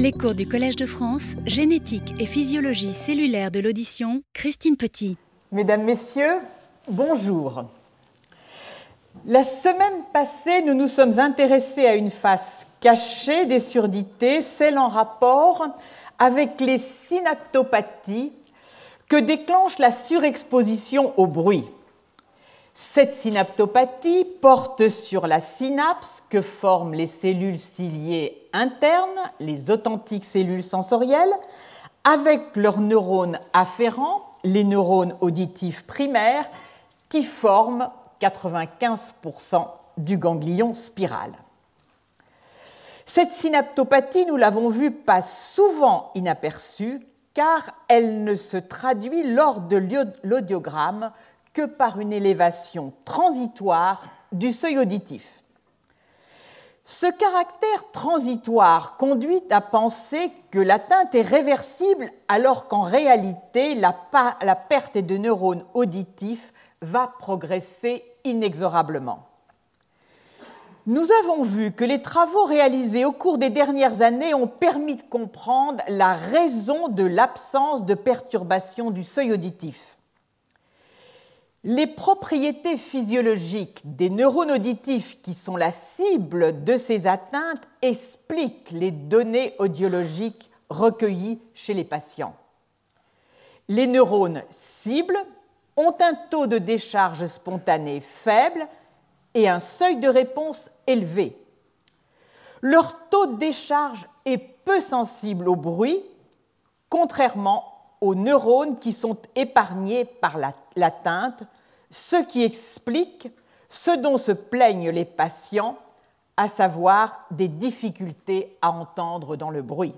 Les cours du Collège de France, génétique et physiologie cellulaire de l'audition, Christine Petit. Mesdames, Messieurs, bonjour. La semaine passée, nous nous sommes intéressés à une face cachée des surdités, celle en rapport avec les synaptopathies que déclenche la surexposition au bruit. Cette synaptopathie porte sur la synapse que forment les cellules ciliées internes, les authentiques cellules sensorielles, avec leurs neurones afférents, les neurones auditifs primaires, qui forment 95% du ganglion spiral. Cette synaptopathie, nous l'avons vu, passe souvent inaperçue car elle ne se traduit lors de l'audiogramme que par une élévation transitoire du seuil auditif. Ce caractère transitoire conduit à penser que l'atteinte est réversible alors qu'en réalité la, perte de neurones auditifs va progresser inexorablement. Nous avons vu que les travaux réalisés au cours des dernières années ont permis de comprendre la raison de l'absence de perturbation du seuil auditif. Les propriétés physiologiques des neurones auditifs qui sont la cible de ces atteintes expliquent les données audiologiques recueillies chez les patients. Les neurones cibles ont un taux de décharge spontanée faible et un seuil de réponse élevé. Leur taux de décharge est peu sensible au bruit, contrairement aux neurones qui sont épargnés par l'atteinte, ce qui explique ce dont se plaignent les patients, à savoir des difficultés à entendre dans le bruit.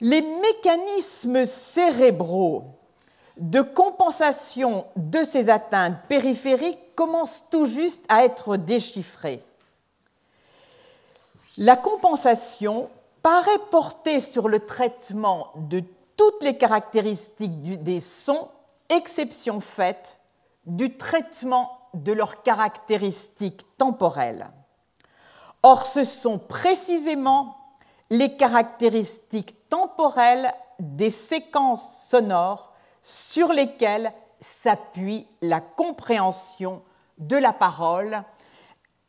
Les mécanismes cérébraux de compensation de ces atteintes périphériques commencent tout juste à être déchiffrés. La compensation paraît porter sur le traitement de toutes les caractéristiques des sons, exception faite du traitement de leurs caractéristiques temporelles. Or, ce sont précisément les caractéristiques temporelles des séquences sonores sur lesquelles s'appuie la compréhension de la parole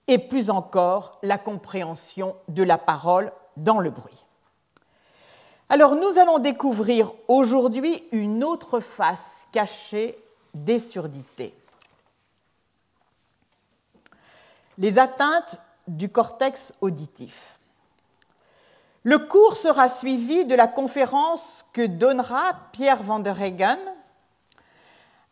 et plus encore la compréhension de la parole dans le bruit. Alors nous allons découvrir aujourd'hui une autre face cachée des surdités. Les atteintes du cortex auditif. Le cours sera suivi de la conférence que donnera Pierre van der Hegen,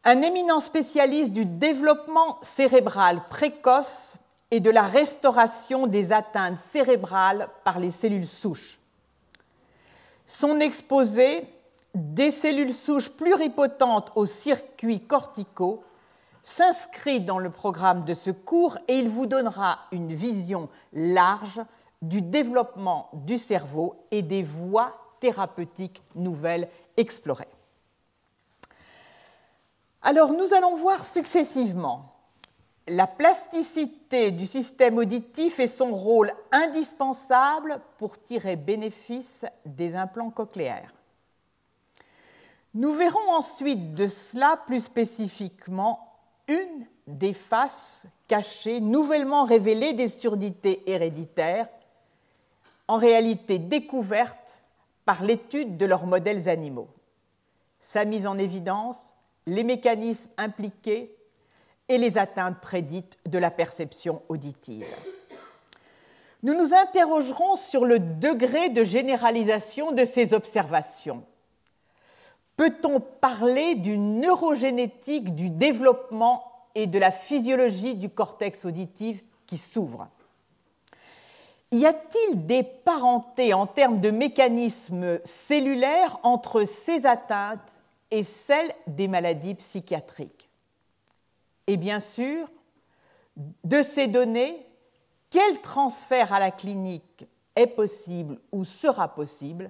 un éminent spécialiste du développement cérébral précoce et de la restauration des atteintes cérébrales par les cellules souches. Son exposé des cellules souches pluripotentes aux circuits corticaux s'inscrit dans le programme de ce cours et il vous donnera une vision large du développement du cerveau et des voies thérapeutiques nouvelles explorées. Alors nous allons voir successivement la plasticité du système auditif et son rôle indispensable pour tirer bénéfice des implants cochléaires. Nous verrons ensuite de cela plus spécifiquement une des faces cachées, nouvellement révélées des surdités héréditaires, en réalité découvertes par l'étude de leurs modèles animaux. Sa mise en évidence, les mécanismes impliqués et les atteintes prédites de la perception auditive. Nous nous interrogerons sur le degré de généralisation de ces observations. Peut-on parler d'une neurogénétique du développement et de la physiologie du cortex auditif qui s'ouvre? Y a-t-il des parentés en termes de mécanismes cellulaires entre ces atteintes et celles des maladies psychiatriques? Et bien sûr, de ces données, quel transfert à la clinique est possible ou sera possible?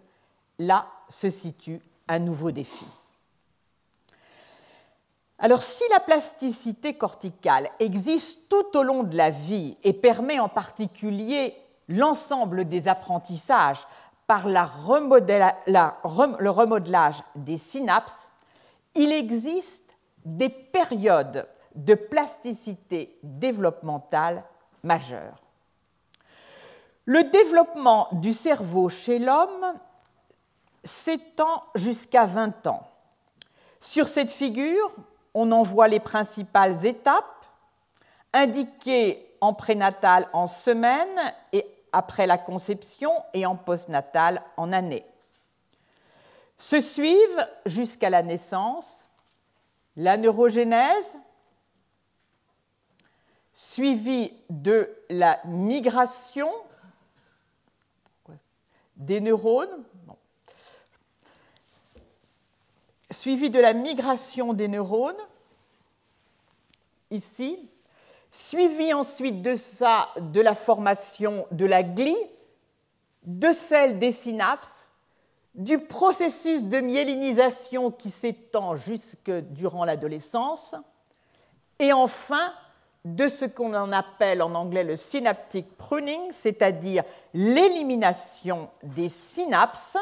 Là se situe un nouveau défi. Alors si la plasticité corticale existe tout au long de la vie et permet en particulier l'ensemble des apprentissages par le remodelage des synapses, il existe des périodes de plasticité développementale majeure. Le développement du cerveau chez l'homme s'étend jusqu'à 20 ans. Sur cette figure, on en voit les principales étapes indiquées en prénatal en semaines et après la conception et en postnatal en année. Se suivent jusqu'à la naissance la neurogénèse, suivie de la migration des neurones, suivie de la migration des neurones, ici, suivi ensuite de ça de la formation de la glie, de celle des synapses, du processus de myélinisation qui s'étend jusque durant l'adolescence, et enfin de ce qu'on appelle en anglais le synaptic pruning, c'est-à-dire l'élimination des synapses,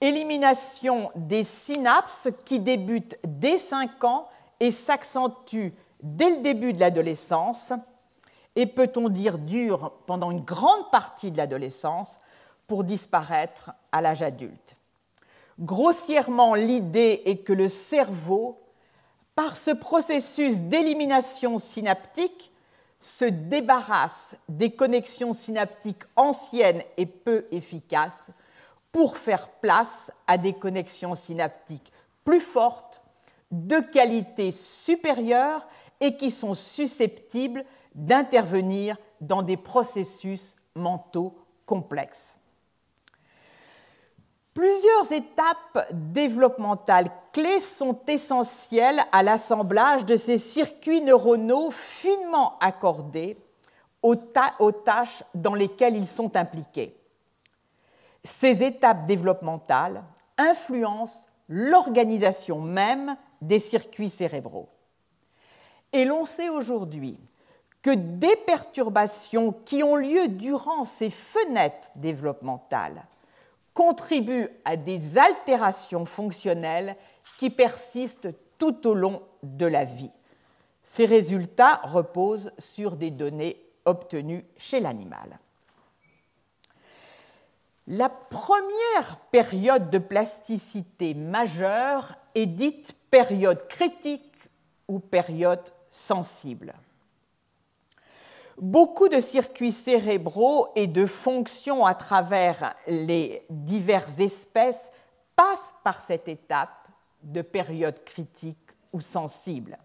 élimination des synapses qui débute dès 5 ans et s'accentue dès le début de l'adolescence et peut-on dire dure pendant une grande partie de l'adolescence pour disparaître à l'âge adulte? Grossièrement, l'idée est que le cerveau, par ce processus d'élimination synaptique, se débarrasse des connexions synaptiques anciennes et peu efficaces pour faire place à des connexions synaptiques plus fortes, de qualité supérieure et qui sont susceptibles d'intervenir dans des processus mentaux complexes. Plusieurs étapes développementales clés sont essentielles à l'assemblage de ces circuits neuronaux finement accordés aux, tâches dans lesquelles ils sont impliqués. Ces étapes développementales influencent l'organisation même des circuits cérébraux. Et l'on sait aujourd'hui que des perturbations qui ont lieu durant ces fenêtres développementales contribuent à des altérations fonctionnelles qui persistent tout au long de la vie. Ces résultats reposent sur des données obtenues chez l'animal. La première période de plasticité majeure est dite période critique ou période sensible. Beaucoup de circuits cérébraux et de fonctions à travers les diverses espèces passent par cette étape de période critique ou sensible.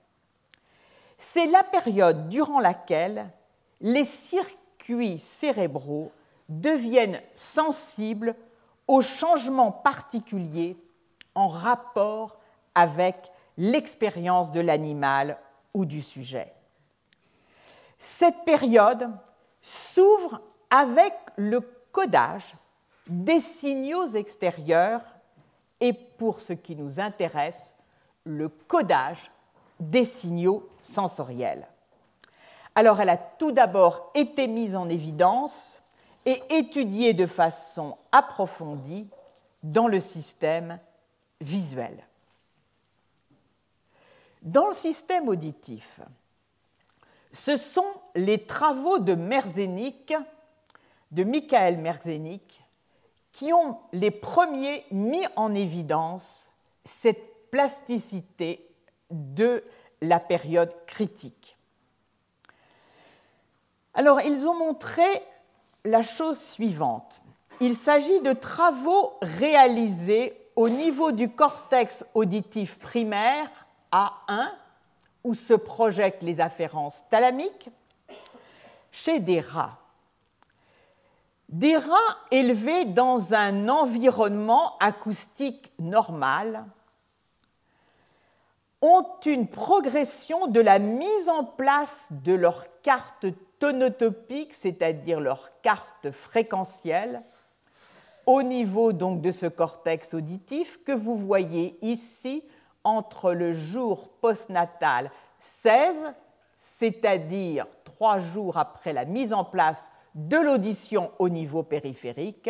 C'est la période durant laquelle les circuits cérébraux deviennent sensibles aux changements particuliers en rapport avec l'expérience de l'animal ou du sujet. Cette période s'ouvre avec le codage des signaux extérieurs et pour ce qui nous intéresse, le codage des signaux sensoriels. Alors elle a tout d'abord été mise en évidence et étudiée de façon approfondie dans le système visuel. Dans le système auditif, ce sont les travaux de Merzenich, de Michael Merzenich, qui ont les premiers mis en évidence cette plasticité de la période critique. Alors, ils ont montré la chose suivante. Il s'agit de travaux réalisés au niveau du cortex auditif primaire a1, où se projettent les afférences thalamiques, chez des rats. Des rats élevés dans un environnement acoustique normal ont une progression de la mise en place de leur carte tonotopique, c'est-à-dire leur carte fréquentielle, au niveau donc de ce cortex auditif que vous voyez ici entre le jour postnatal 16, c'est-à-dire trois jours après la mise en place de l'audition au niveau périphérique,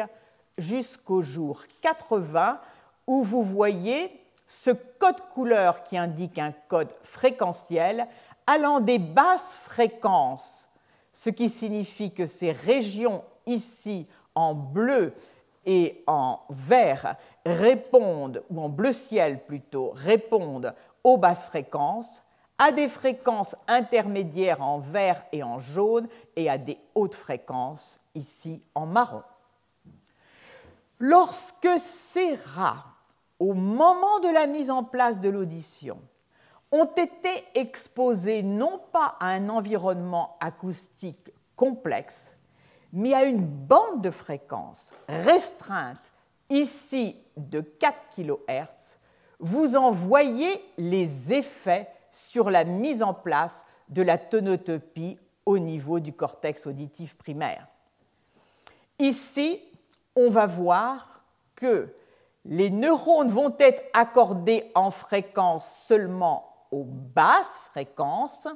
jusqu'au jour 80 où vous voyez ce code couleur qui indique un code fréquentiel allant des basses fréquences, ce qui signifie que ces régions ici en bleu et en vert répondent, ou en bleu ciel plutôt, répondent aux basses fréquences, à des fréquences intermédiaires en vert et en jaune et à des hautes fréquences ici en marron. Lorsque ces rats, au moment de la mise en place de l'audition, ont été exposés non pas à un environnement acoustique complexe, mais à une bande de fréquences restreinte, ici de 4 kHz, vous en voyez les effets sur la mise en place de la tonotopie au niveau du cortex auditif primaire. Ici, on va voir que les neurones vont être accordés en fréquence seulement aux basses fréquences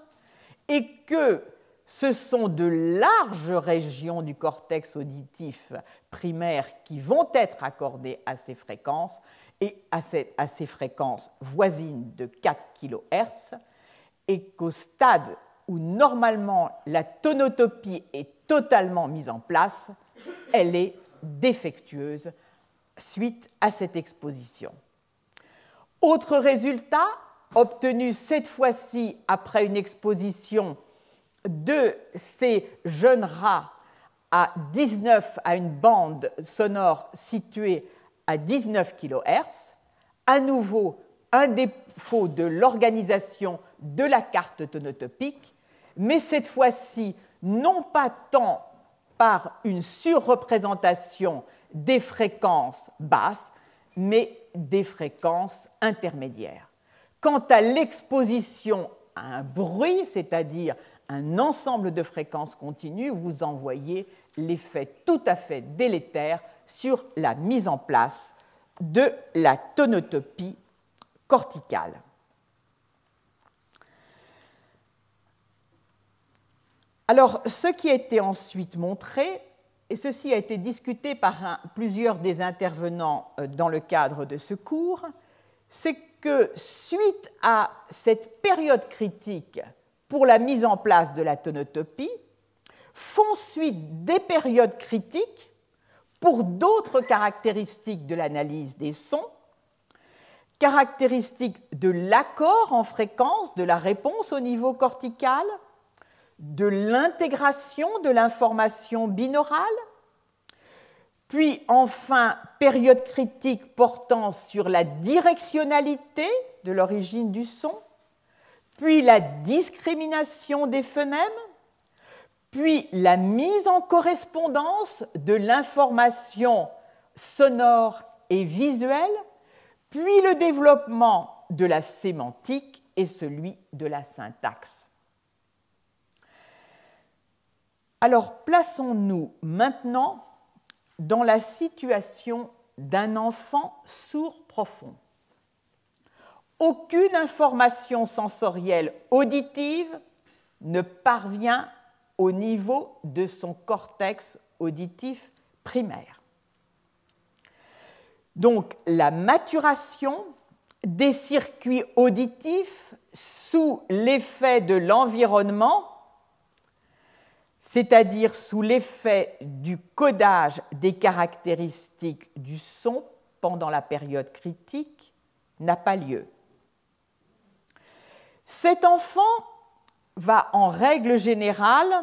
et que ce sont de larges régions du cortex auditif primaire qui vont être accordées à ces fréquences et à ces, fréquences voisines de 4 kHz et qu'au stade où normalement la tonotopie est totalement mise en place, elle est défectueuse suite à cette exposition. Autre résultat, obtenu cette fois-ci après une exposition de ces jeunes rats à 19 à une bande sonore située à 19 kHz, à nouveau un défaut de l'organisation de la carte tonotopique, mais cette fois-ci non pas tant par une surreprésentation des fréquences basses, mais des fréquences intermédiaires. Quant à l'exposition à un bruit, c'est-à-dire un ensemble de fréquences continues, vous en voyez l'effet tout à fait délétère sur la mise en place de la tonotopie corticale. Alors, ce qui a été ensuite montré, et ceci a été discuté par plusieurs des intervenants euh, dans le cadre de ce cours, c'est que suite à cette période critique pour la mise en place de la tonotopie, font suite des périodes critiques pour d'autres caractéristiques de l'analyse des sons, caractéristiques de l'accord en fréquence de la réponse au niveau cortical, de l'intégration de l'information binaurale, puis enfin, période critique portant sur la directionnalité de l'origine du son, puis la discrimination des phonèmes, puis la mise en correspondance de l'information sonore et visuelle, puis le développement de la sémantique et celui de la syntaxe. Alors plaçons-nous maintenant dans la situation d'un enfant sourd profond. Aucune information sensorielle auditive ne parvient au niveau de son cortex auditif primaire. Donc la maturation des circuits auditifs sous l'effet de l'environnement c'est-à-dire sous l'effet du codage des caractéristiques du son pendant la période critique, n'a pas lieu. Cet enfant va en règle générale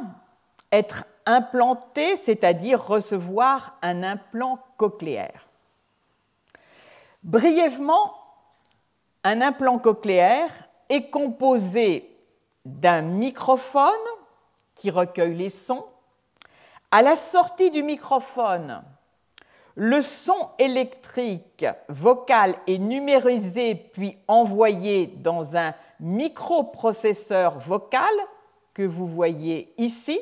être implanté, c'est-à-dire recevoir un implant cochléaire. Brièvement, un implant cochléaire est composé d'un microphone qui recueille les sons. À la sortie du microphone, le son électrique vocal est numérisé puis envoyé dans un microprocesseur vocal que vous voyez ici.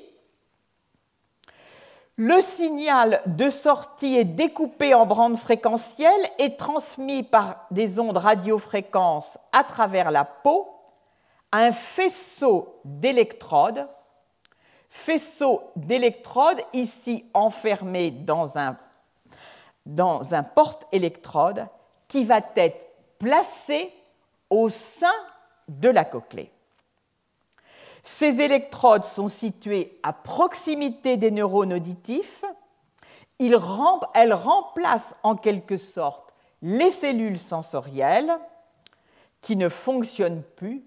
Le signal de sortie est découpé en bandes fréquentielles et transmis par des ondes radiofréquences à travers la peau à un faisceau d'électrodes faisceau d'électrodes, ici enfermé dans un dans un porte-électrode qui va être placé au sein de la cochlée. Ces électrodes sont situées à proximité des neurones auditifs. elles remplacent en quelque sorte les cellules sensorielles qui ne fonctionnent plus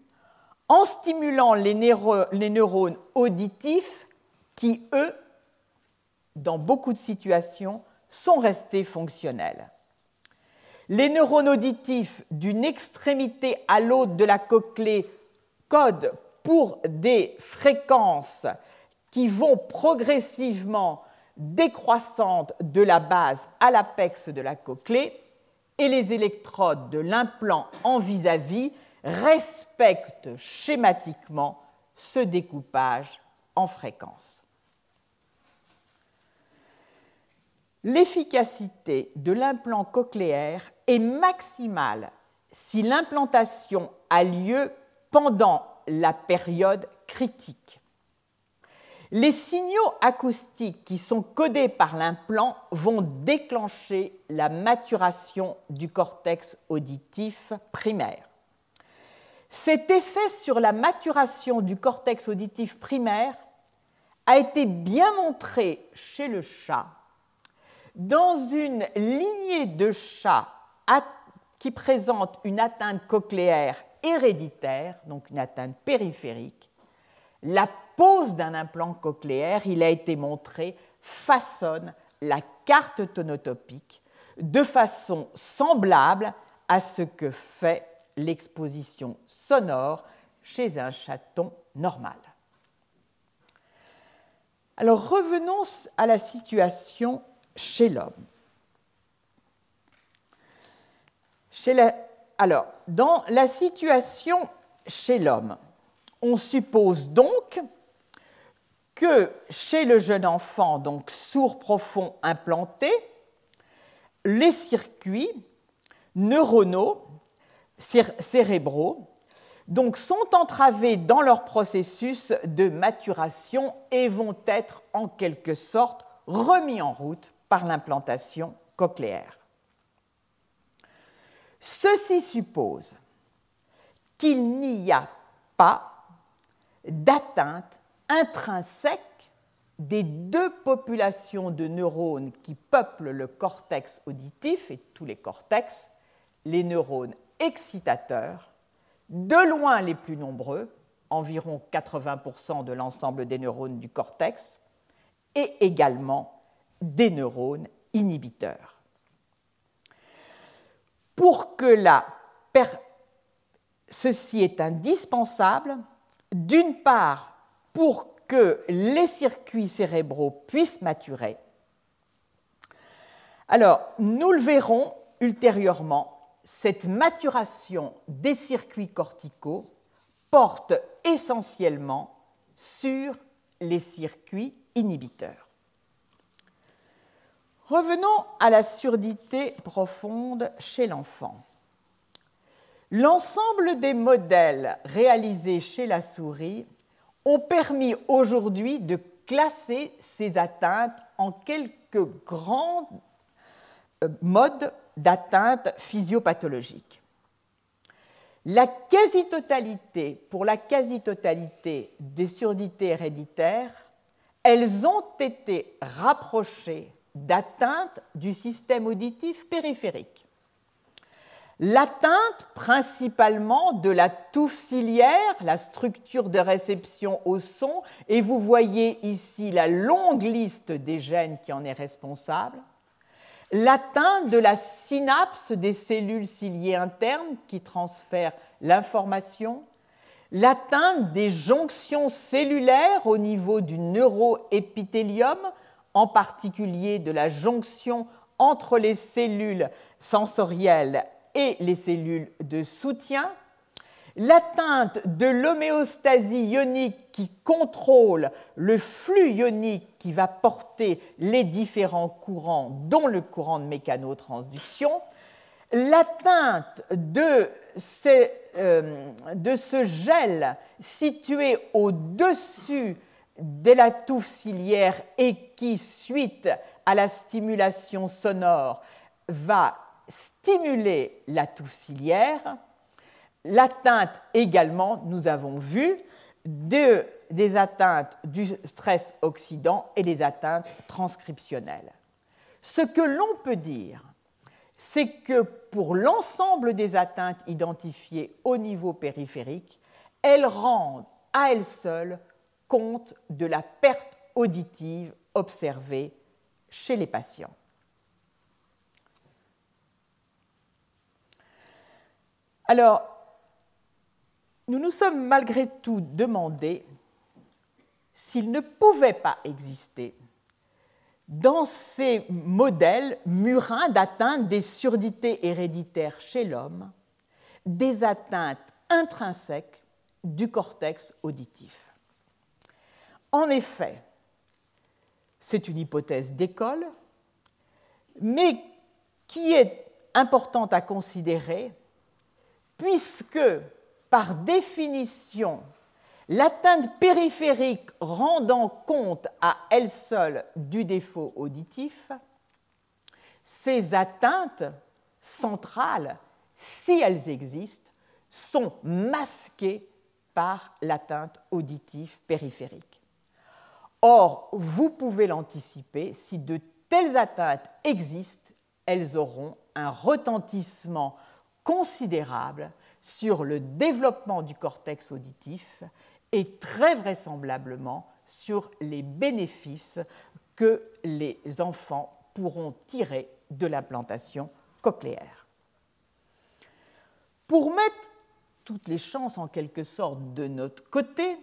en stimulant les, neurones auditifs qui, eux, dans beaucoup de situations, sont restés fonctionnels. Les neurones auditifs d'une extrémité à l'autre de la cochlée codent pour des fréquences qui vont progressivement décroissantes de la base à l'apex de la cochlée et les électrodes de l'implant en vis-à-vis respectent schématiquement ce découpage en fréquences. L'efficacité de l'implant cochléaire est maximale si l'implantation a lieu pendant la période critique. Les signaux acoustiques qui sont codés par l'implant vont déclencher la maturation du cortex auditif primaire. Cet effet sur la maturation du cortex auditif primaire a été bien montré chez le chat dans une lignée de chats qui présente une atteinte cochléaire héréditaire, donc une atteinte périphérique, la pose d'un implant cochléaire, il a été montré, façonne la carte tonotopique de façon semblable à ce que fait l'exposition sonore chez un chaton normal. Alors revenons à la situation chez l'homme. Alors, dans la situation chez l'homme, on suppose donc que chez le jeune enfant, donc sourd profond implanté, les circuits neuronaux cérébraux donc sont entravés dans leur processus de maturation et vont être en quelque sorte remis en route par l'implantation cochléaire. Ceci suppose qu'il n'y a pas d'atteinte intrinsèque des deux populations de neurones qui peuplent le cortex auditif et tous les cortex, les neurones excitateurs, de loin les plus nombreux, environ 80% de l'ensemble des neurones du cortex, et également des neurones inhibiteurs. Pour que la ceci est indispensable, d'une part pour que les circuits cérébraux puissent maturer. Alors, nous le verrons ultérieurement, cette maturation des circuits corticaux porte essentiellement sur les circuits inhibiteurs. Revenons à la surdité profonde chez l'enfant. L'ensemble des modèles réalisés chez la souris ont permis aujourd'hui de classer ces atteintes en quelques grands euh, modes d'atteinte physiopathologique. La quasi-totalité, pour la quasi-totalité des surdités héréditaires, elles ont été rapprochées d'atteintes du système auditif périphérique. L'atteinte principalement de la touffe ciliaire, la structure de réception au son, et vous voyez ici la longue liste des gènes qui en est responsable, l'atteinte de la synapse des cellules ciliées internes qui transfèrent l'information, l'atteinte des jonctions cellulaires au niveau du neuroépithélium, en particulier de la jonction entre les cellules sensorielles et les cellules de soutien, l'atteinte de l'homéostasie ionique qui contrôle le flux ionique qui va porter les différents courants, dont le courant de mécanotransduction, l'atteinte de, euh, ce gel situé au-dessus de la touffe ciliaire et qui, suite à la stimulation sonore, va stimuler la touffe ciliaire. L'atteinte également, nous avons vu, de, des atteintes du stress oxydant et des atteintes transcriptionnelles. Ce que l'on peut dire, c'est que pour l'ensemble des atteintes identifiées au niveau périphérique, elles rendent à elles seules compte de la perte auditive observée chez les patients. Alors, nous nous sommes malgré tout demandé s'il ne pouvait pas exister dans ces modèles murins d'atteinte des surdités héréditaires chez l'homme, des atteintes intrinsèques du cortex auditif. En effet, c'est une hypothèse d'école, mais qui est importante à considérer puisque, par définition, l'atteinte périphérique rendant compte à elle seule du défaut auditif, ces atteintes centrales, si elles existent, sont masquées par l'atteinte auditive périphérique. Or, vous pouvez l'anticiper, si de telles atteintes existent, elles auront un retentissement considérable sur le développement du cortex auditif et très vraisemblablement sur les bénéfices que les enfants pourront tirer de l'implantation cochléaire. Pour mettre toutes les chances en quelque sorte de notre côté,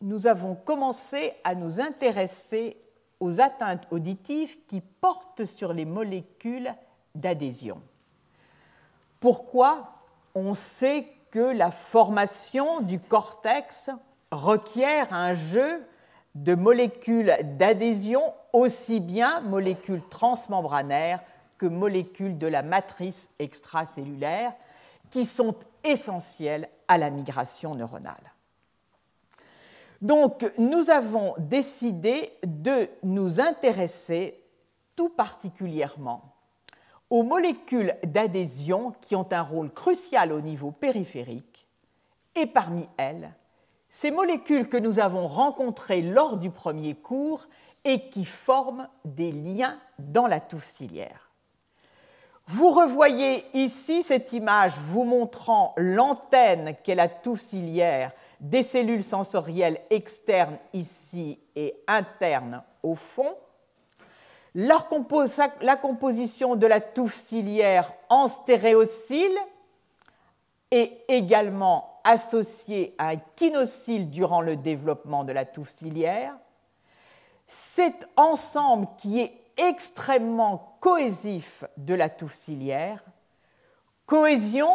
nous avons commencé à nous intéresser aux atteintes auditives qui portent sur les molécules d'adhésion. Pourquoi On sait que la formation du cortex requiert un jeu de molécules d'adhésion, aussi bien molécules transmembranaires que molécules de la matrice extracellulaire, qui sont essentielles à la migration neuronale. Donc, nous avons décidé de nous intéresser tout particulièrement aux molécules d'adhésion qui ont un rôle crucial au niveau périphérique, et parmi elles, ces molécules que nous avons rencontrées lors du premier cours et qui forment des liens dans la touffe ciliaire. Vous revoyez ici cette image vous montrant l'antenne qu'est la touffe ciliaire des cellules sensorielles externes ici et internes au fond la composition de la touffe ciliaire en stéréocyle est également associée à un kinocyle durant le développement de la touffe ciliaire. Cet ensemble qui est extrêmement cohésif de la touffe ciliaire, cohésion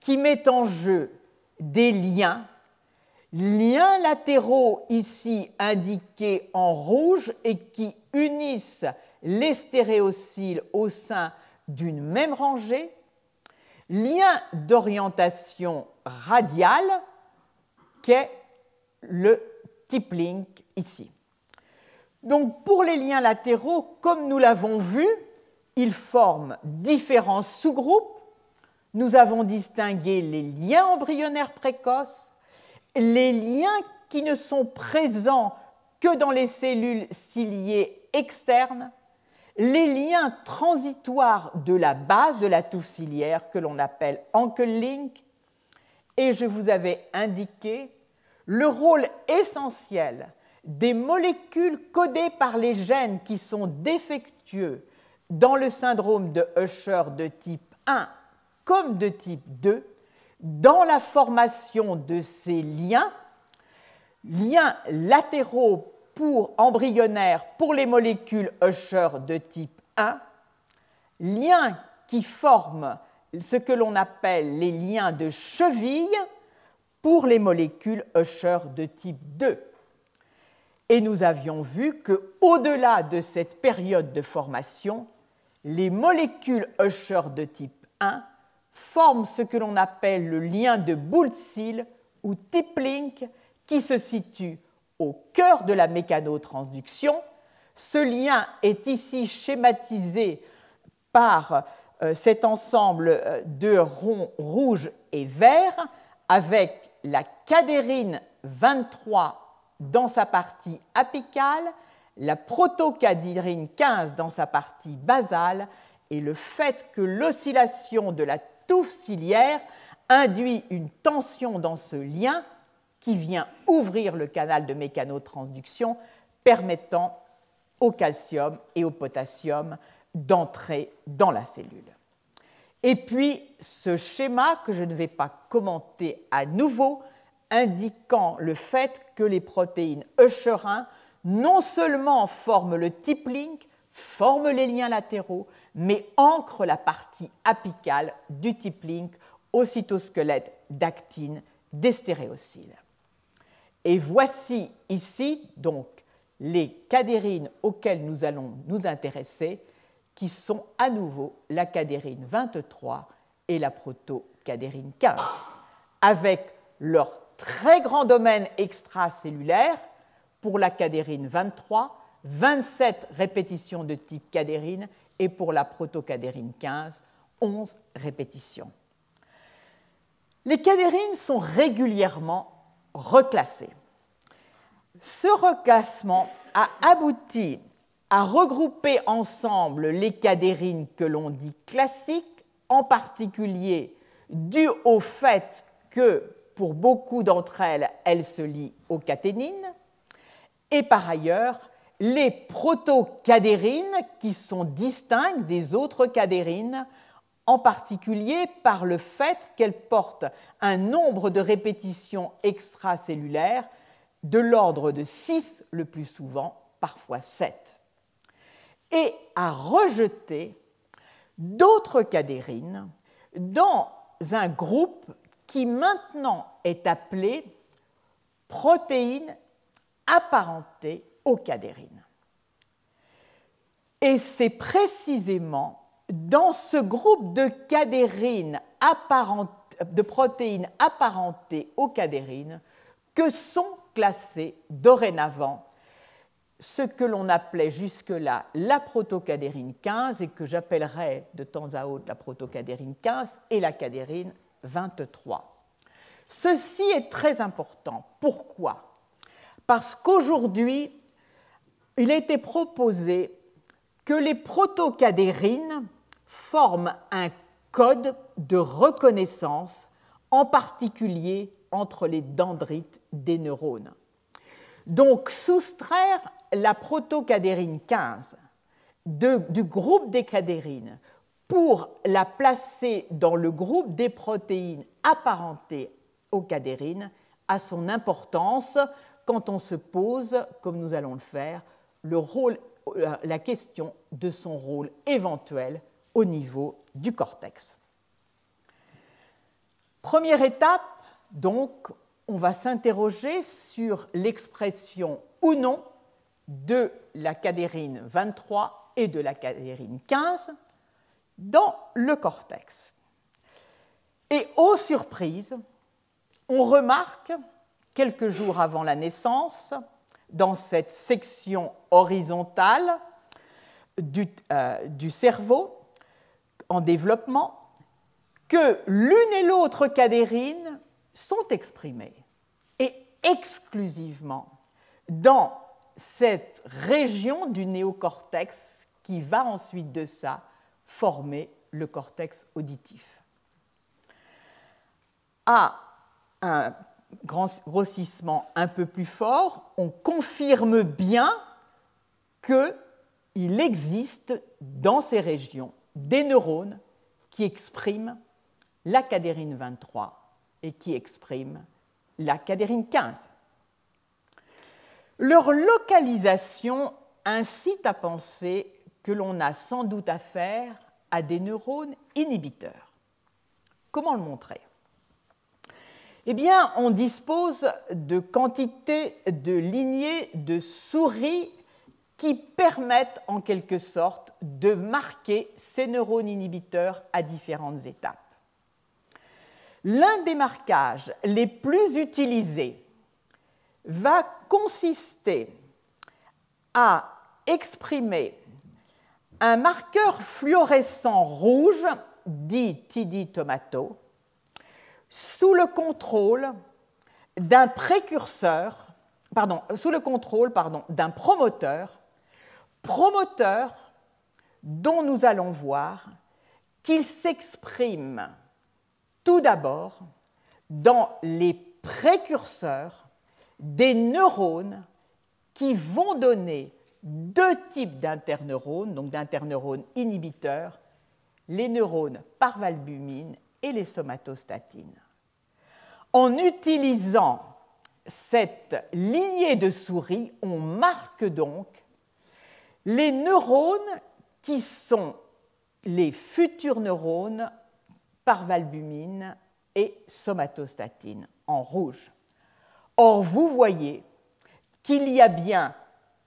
qui met en jeu des liens liens latéraux ici indiqués en rouge et qui unissent les stéréocyles au sein d'une même rangée, lien d'orientation radiale qu'est le tip link ici. Donc pour les liens latéraux, comme nous l'avons vu, ils forment différents sous-groupes. Nous avons distingué les liens embryonnaires précoces, les liens qui ne sont présents que dans les cellules ciliées externes, les liens transitoires de la base de la touffe ciliaire que l'on appelle ankle link, et je vous avais indiqué le rôle essentiel des molécules codées par les gènes qui sont défectueux dans le syndrome de Usher de type 1 comme de type 2 dans la formation de ces liens, liens latéraux pour embryonnaires pour les molécules Usher de type 1, liens qui forment ce que l'on appelle les liens de cheville pour les molécules Usher de type 2. Et nous avions vu que au-delà de cette période de formation, les molécules Usher de type 1 forme ce que l'on appelle le lien de Boultzil ou tip link qui se situe au cœur de la mécanotransduction. Ce lien est ici schématisé par euh, cet ensemble euh, de ronds rouges et verts avec la cadérine 23 dans sa partie apicale, la protocadérine 15 dans sa partie basale et le fait que l'oscillation de la touffe ciliaire induit une tension dans ce lien qui vient ouvrir le canal de mécanotransduction permettant au calcium et au potassium d'entrer dans la cellule. Et puis ce schéma que je ne vais pas commenter à nouveau, indiquant le fait que les protéines Usherin non seulement forment le type link, forment les liens latéraux, mais ancrent la partie apicale du type link au cytosquelette d'actine des stéréocyles. Et voici ici donc les cadérines auxquelles nous allons nous intéresser, qui sont à nouveau la cadérine 23 et la protocadérine 15, avec leur très grand domaine extracellulaire pour la cadérine 23, 27 répétitions de type cadérine et pour la protocadérine 15, 11 répétitions. Les cadérines sont régulièrement reclassées. Ce reclassement a abouti à regrouper ensemble les cadérines que l'on dit classiques, en particulier dû au fait que pour beaucoup d'entre elles, elles se lient aux caténines, et par ailleurs les protocadérines qui sont distinctes des autres cadérines, en particulier par le fait qu'elles portent un nombre de répétitions extracellulaires de l'ordre de 6 le plus souvent, parfois 7 et à rejeter d'autres cadérines dans un groupe qui maintenant est appelé protéines apparentées aux cadérines. Et c'est précisément dans ce groupe de cadérines de protéines apparentées aux cadérines que sont classées dorénavant ce que l'on appelait jusque-là la protocadérine 15 et que j'appellerai de temps à autre la protocadérine 15 et la cadérine 23. Ceci est très important. Pourquoi? Parce qu'aujourd'hui, il a été proposé que les protocadérines forment un code de reconnaissance, en particulier entre les dendrites des neurones. Donc soustraire la protocadérine 15 du groupe des cadérines pour la placer dans le groupe des protéines apparentées aux cadérines a son importance quand on se pose, comme nous allons le faire, rôle, la question de son rôle éventuel au niveau du cortex. Première étape, donc, on va s'interroger sur l'expression ou non de la cadérine 23 et de la cadérine 15 dans le cortex. Et aux surprises, on remarque, quelques jours avant la naissance, dans cette section horizontale du, euh, du cerveau en développement, que l'une et l'autre cadérine sont exprimées, et exclusivement dans cette région du néocortex qui va ensuite de ça former le cortex auditif. À un grossissement un peu plus fort, on confirme bien qu'il existe dans ces régions des neurones qui expriment la cadérine 23 et qui expriment la cadérine 15. Leur localisation incite à penser que l'on a sans doute affaire à des neurones inhibiteurs. Comment le montrer? Eh bien, on dispose de quantités de lignées de souris qui permettent en quelque sorte de marquer ces neurones inhibiteurs à différentes étapes. L'un des marquages les plus utilisés va consisté à exprimer un marqueur fluorescent rouge, dit TD tomato, sous le contrôle d'un précurseur, sous le contrôle d'un promoteur, promoteur dont nous allons voir qu'il s'exprime tout d'abord dans les précurseurs des neurones qui vont donner deux types d'interneurones, donc d'interneurones inhibiteurs, les neurones parvalbumine et les somatostatines. En utilisant cette lignée de souris, on marque donc les neurones qui sont les futurs neurones parvalbumine et somatostatine en rouge. Or, vous voyez qu'il y a bien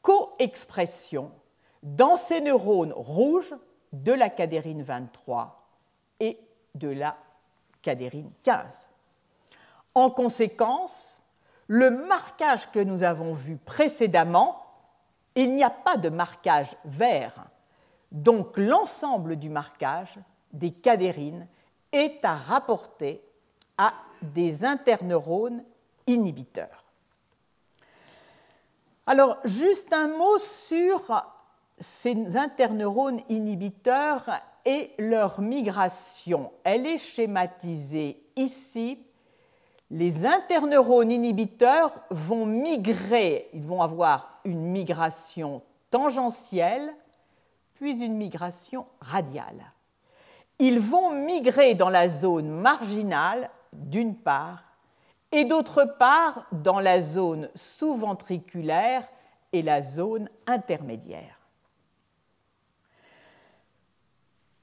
coexpression dans ces neurones rouges de la cadérine 23 et de la cadérine 15. En conséquence, le marquage que nous avons vu précédemment, il n'y a pas de marquage vert. Donc l'ensemble du marquage des cadérines est à rapporter à des interneurones inhibiteurs. Alors, juste un mot sur ces interneurones inhibiteurs et leur migration. Elle est schématisée ici. Les interneurones inhibiteurs vont migrer, ils vont avoir une migration tangentielle, puis une migration radiale. Ils vont migrer dans la zone marginale, d'une part, et d'autre part dans la zone sous-ventriculaire et la zone intermédiaire.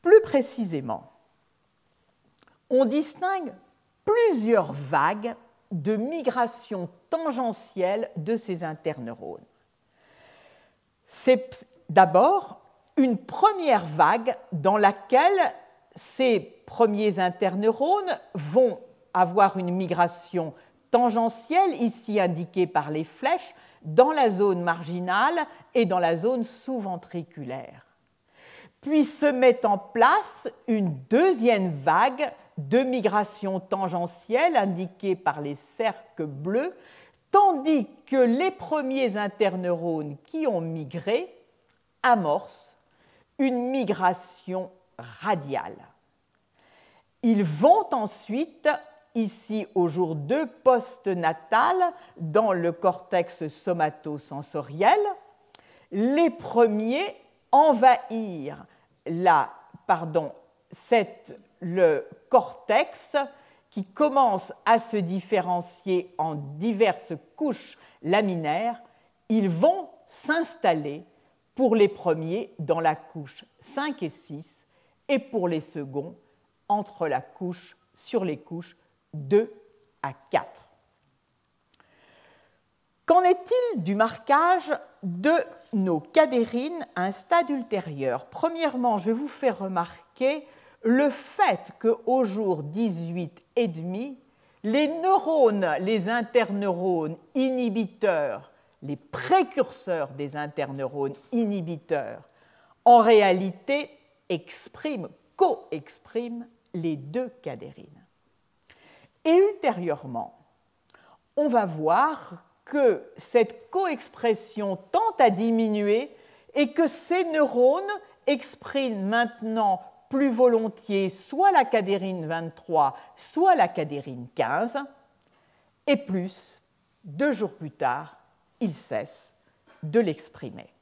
Plus précisément, on distingue plusieurs vagues de migration tangentielle de ces interneurones. C'est d'abord une première vague dans laquelle ces premiers interneurones vont avoir une migration tangentielle, ici indiquée par les flèches, dans la zone marginale et dans la zone sous-ventriculaire. Puis se met en place une deuxième vague de migration tangentielle indiquée par les cercles bleus, tandis que les premiers interneurones qui ont migré amorcent une migration radiale. Ils vont ensuite ici au jour 2 postnatal dans le cortex somatosensoriel. Les premiers envahirent la, pardon, le cortex qui commence à se différencier en diverses couches laminaires. Ils vont s'installer pour les premiers dans la couche 5 et 6 et pour les seconds entre la couche sur les couches 2 à 4. Qu'en est-il du marquage de nos cadérines à un stade ultérieur Premièrement, je vous fais remarquer le fait qu'au jour 18 et demi, les neurones, les interneurones inhibiteurs, les précurseurs des interneurones inhibiteurs, en réalité expriment, co-expriment les deux cadérines. Et ultérieurement, on va voir que cette coexpression tend à diminuer et que ces neurones expriment maintenant plus volontiers soit la cadérine 23, soit la cadérine 15, et plus, deux jours plus tard, ils cessent de l'exprimer.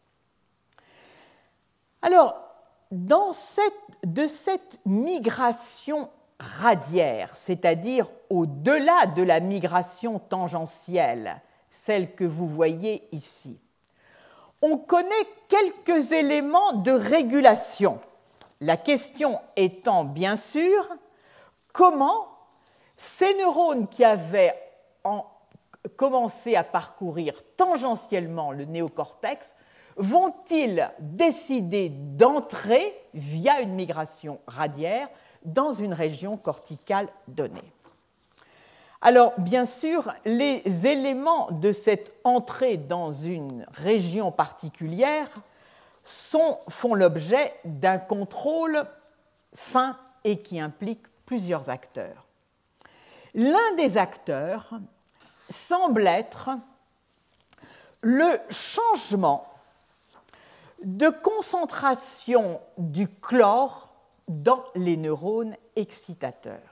Alors, dans cette, de cette migration radiaire, c'est-à-dire au-delà de la migration tangentielle, celle que vous voyez ici. On connaît quelques éléments de régulation. La question étant bien sûr comment ces neurones qui avaient commencé à parcourir tangentiellement le néocortex vont-ils décider d'entrer via une migration radiaire dans une région corticale donnée? Alors, bien sûr, les éléments de cette entrée dans une région particulière font l'objet d'un contrôle fin et qui implique plusieurs acteurs. L'un des acteurs semble être le changement de concentration du chlore dans les neurones excitateurs.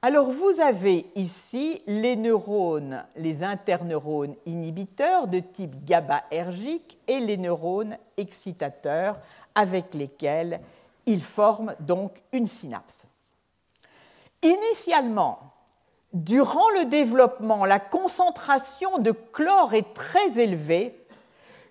Alors vous avez ici les neurones, les interneurones inhibiteurs de type GABAergique et les neurones excitateurs avec lesquels ils forment donc une synapse. Initialement, durant le développement, la concentration de chlore est très élevée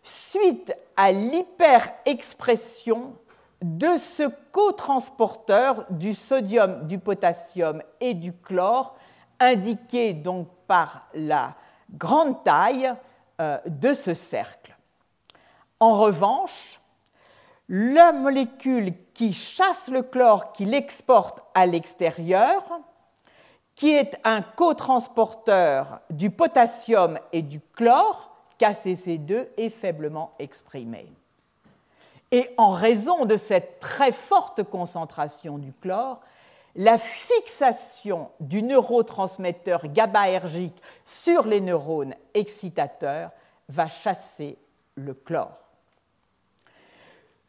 suite à l'hyperexpression de ce cotransporteur du sodium, du potassium et du chlore, indiqué donc par la grande taille euh, de ce cercle. En revanche, la molécule qui chasse le chlore, qui l'exporte à l'extérieur, qui est un cotransporteur du potassium et du chlore, KCC2, est faiblement exprimée. Et en raison de cette très forte concentration du chlore, la fixation du neurotransmetteur GABAergique sur les neurones excitateurs va chasser le chlore.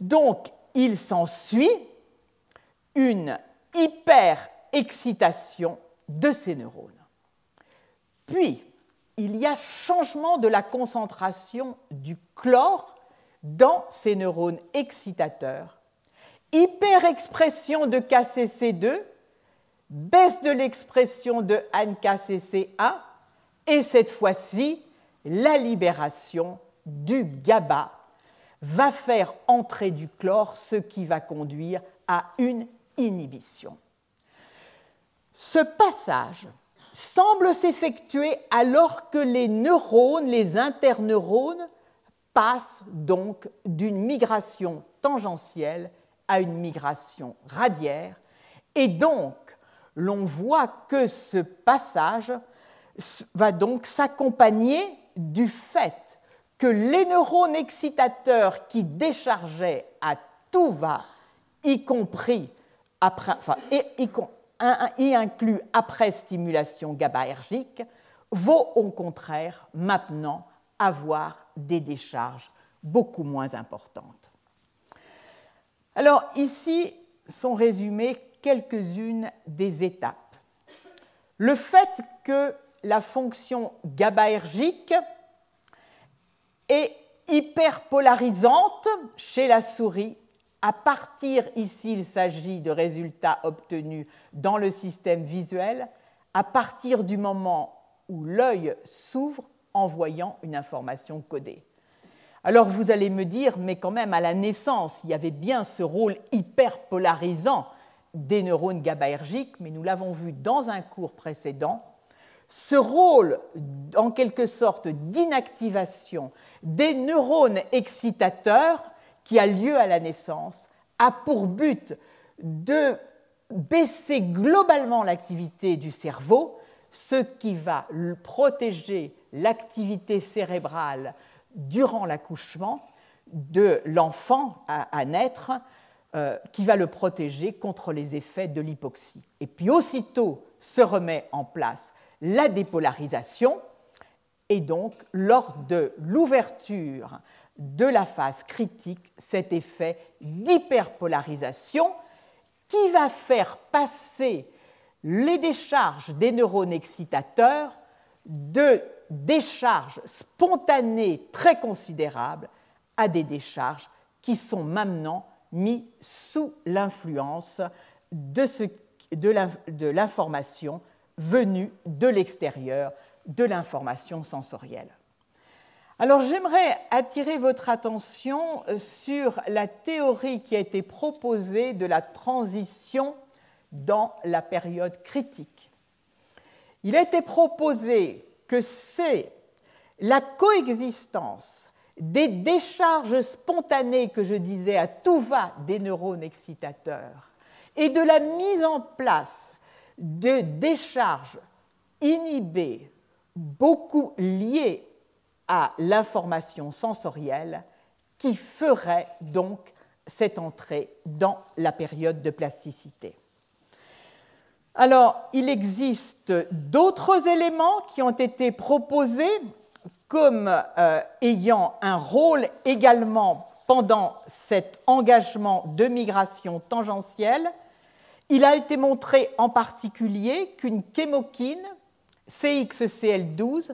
Donc, il s'ensuit une hyperexcitation de ces neurones. Puis, il y a changement de la concentration du chlore dans ces neurones excitateurs, hyperexpression de KCC2, baisse de l'expression de NKCC1 et cette fois-ci, la libération du GABA va faire entrer du chlore, ce qui va conduire à une inhibition. Ce passage semble s'effectuer alors que les neurones, les interneurones, passent donc d'une migration tangentielle à une migration radiaire. Et donc, l'on voit que ce passage va donc s'accompagner du fait que les neurones excitateurs qui déchargeaient à tout va, y compris après, y, après stimulation GABAergique, vont au contraire maintenant avoir des décharges beaucoup moins importantes. Alors ici sont résumées quelques-unes des étapes. Le fait que la fonction GABAergique est hyperpolarisante chez la souris. À partir, ici, il s'agit de résultats obtenus dans le système visuel, à partir du moment où l'œil s'ouvre en voyant une information codée. Alors vous allez me dire, mais quand même à la naissance, il y avait bien ce rôle hyperpolarisant des neurones GABAergiques, mais nous l'avons vu dans un cours précédent, ce rôle en quelque sorte d'inactivation des neurones excitateurs qui a lieu à la naissance a pour but de baisser globalement l'activité du cerveau, ce qui va protéger l'activité cérébrale durant l'accouchement de l'enfant à, naître, euh, qui va le protéger contre les effets de l'hypoxie. Et puis aussitôt se remet en place la dépolarisation, et donc lors de l'ouverture de la phase critique, cet effet d'hyperpolarisation qui va faire passer les décharges des neurones excitateurs de décharges spontanées très considérables à des décharges qui sont maintenant mises sous l'influence de l'information venue de l'extérieur, de l'information sensorielle. Alors j'aimerais attirer votre attention euh, sur la théorie qui a été proposée de la transition dans la période critique. Il a été proposé que c'est la coexistence des décharges spontanées que je disais à tout va des neurones excitateurs et de la mise en place de décharges inhibée, beaucoup liée à l'information sensorielle, qui ferait donc cette entrée dans la période de plasticité. Alors, il existe d'autres éléments qui ont été proposés comme euh, ayant un rôle également pendant cet engagement de migration tangentielle. Il a été montré en particulier qu'une chémokine, CXCL12,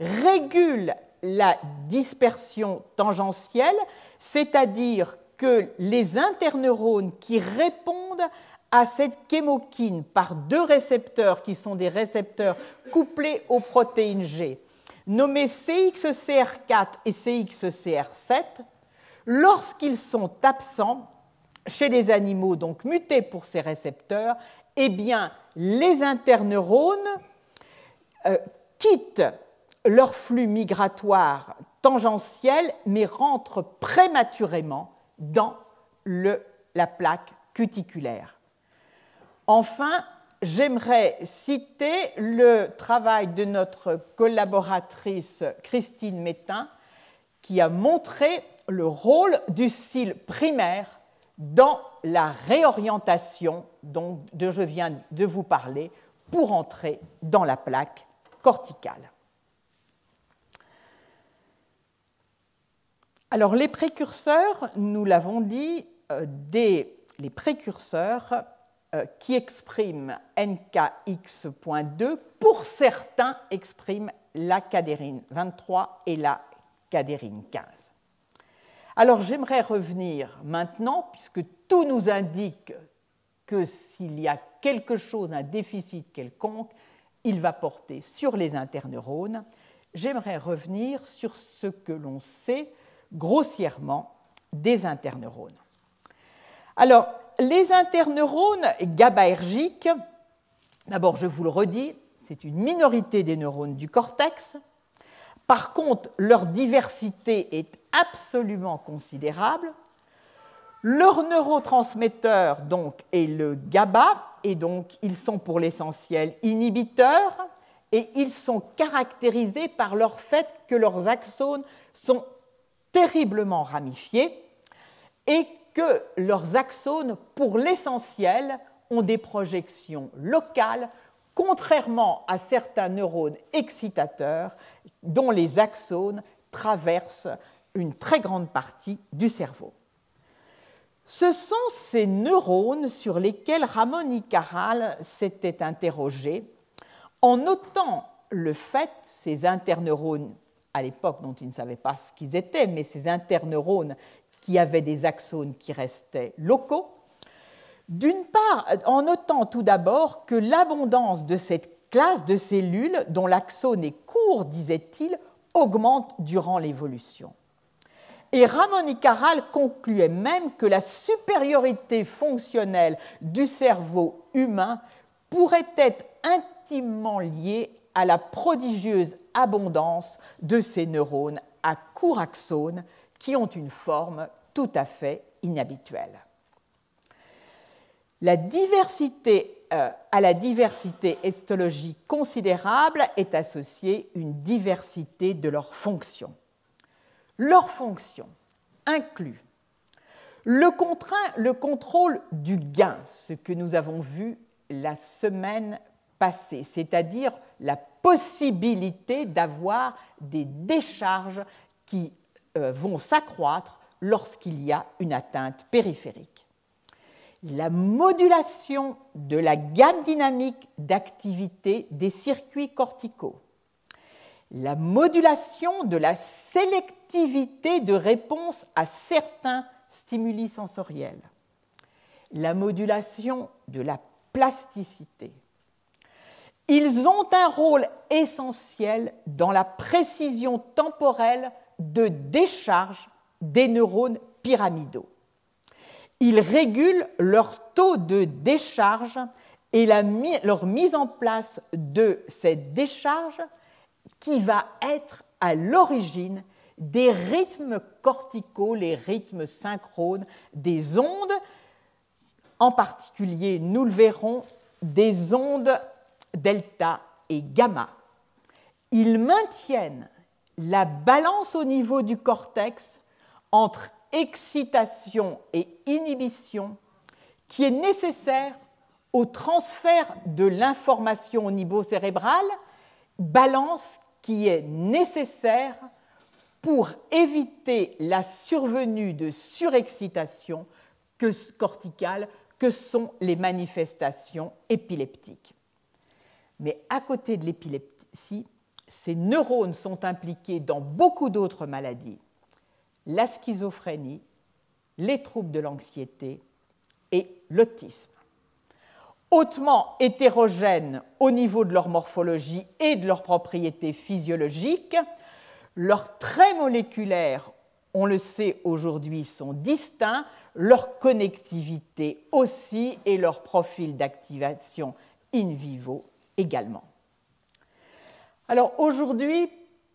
régule la dispersion tangentielle, c'est-à-dire que les interneurones qui répondent à cette chémokine par deux récepteurs qui sont des récepteurs couplés aux protéines G, nommés CXCR4 et CXCR7, lorsqu'ils sont absents chez les animaux, donc mutés pour ces récepteurs, eh bien, les interneurones euh, quittent leur flux migratoire tangentiel, mais rentrent prématurément dans la plaque cuticulaire. Enfin, j'aimerais citer le travail de notre collaboratrice Christine Métain, qui a montré le rôle du cil primaire dans la réorientation dont je viens de vous parler pour entrer dans la plaque corticale. Alors les précurseurs, nous l'avons dit, euh, les précurseurs qui expriment NKX.2, pour certains expriment la cadérine 23 et la cadérine 15. Alors j'aimerais revenir maintenant, puisque tout nous indique que s'il y a quelque chose, un déficit quelconque, il va porter sur les interneurones. J'aimerais revenir sur ce que l'on sait grossièrement des interneurones. Alors, les interneurones GABAergiques, d'abord je vous le redis, c'est une minorité des neurones du cortex. Par contre, leur diversité est absolument considérable. Leur neurotransmetteur donc est le GABA et donc ils sont pour l'essentiel inhibiteurs et ils sont caractérisés par leur fait que leurs axones sont terriblement ramifiés et que leurs axones, pour l'essentiel, ont des projections locales, contrairement à certains neurones excitateurs dont les axones traversent une très grande partie du cerveau. Ce sont ces neurones sur lesquels Ramon y Caral s'était interrogé en notant le fait, ces interneurones à l'époque dont il ne savait pas ce qu'ils étaient, mais ces interneurones qui avaient des axones qui restaient locaux. D'une part, en notant tout d'abord que l'abondance de cette classe de cellules, dont l'axone est court, disait-il, augmente durant l'évolution. Et Ramon y Caral concluait même que la supériorité fonctionnelle du cerveau humain pourrait être intimement liée à la prodigieuse abondance de ces neurones à court axone qui ont une forme tout à fait inhabituelle. La diversité, euh, à la diversité histologique considérable est associée une diversité de leurs fonctions. Leurs fonctions incluent le, le contrôle du gain, ce que nous avons vu la semaine passée, c'est-à-dire la possibilité d'avoir des décharges qui vont s'accroître lorsqu'il y a une atteinte périphérique. La modulation de la gamme dynamique d'activité des circuits corticaux. La modulation de la sélectivité de réponse à certains stimuli sensoriels. La modulation de la plasticité ils ont un rôle essentiel dans la précision temporelle de décharge des neurones pyramidaux. Ils régulent leur taux de décharge et leur mise en place de cette décharge qui va être à l'origine des rythmes corticaux, les rythmes synchrones des ondes, en particulier, nous le verrons, des ondes delta et gamma. Ils maintiennent la balance au niveau du cortex entre excitation et inhibition qui est nécessaire au transfert de l'information au niveau cérébral, balance qui est nécessaire pour éviter la survenue de surexcitation corticale que sont les manifestations épileptiques. Mais à côté de l'épilepsie, ces neurones sont impliqués dans beaucoup d'autres maladies, la schizophrénie, les troubles de l'anxiété et l'autisme. Hautement hétérogènes au niveau de leur morphologie et de leurs propriétés physiologiques, leurs traits moléculaires, on le sait aujourd'hui, sont distincts, leur connectivité aussi et leur profil d'activation in vivo également. Alors aujourd'hui,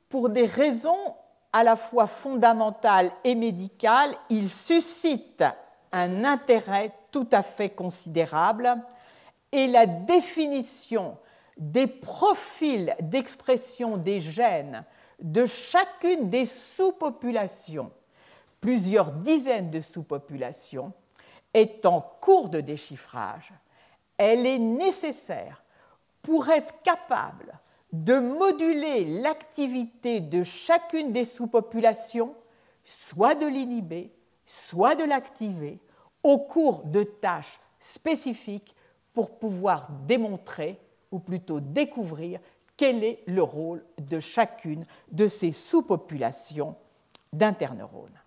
pour des raisons à la fois fondamentales et médicales, il suscite un intérêt tout à fait considérable et la définition des profils d'expression des gènes de chacune des sous-populations, plusieurs dizaines de sous-populations, est en cours de déchiffrage. Elle est nécessaire pour être capable de moduler l'activité de chacune des sous-populations, soit de l'inhiber, soit de l'activer, au cours de tâches spécifiques pour pouvoir démontrer, ou plutôt découvrir, quel est le rôle de chacune de ces sous-populations d'interneurones.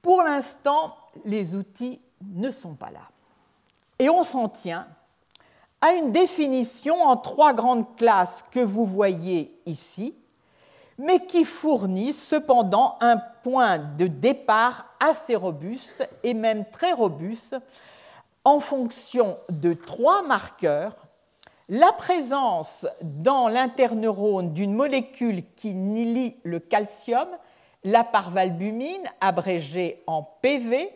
Pour l'instant, les outils ne sont pas là. Et on s'en tient à une définition en trois grandes classes que vous voyez ici, mais qui fournit cependant un point de départ assez robuste et même très robuste en fonction de trois marqueurs. La présence dans l'interneurone d'une molécule qui lie le calcium, la parvalbumine, abrégée en PV,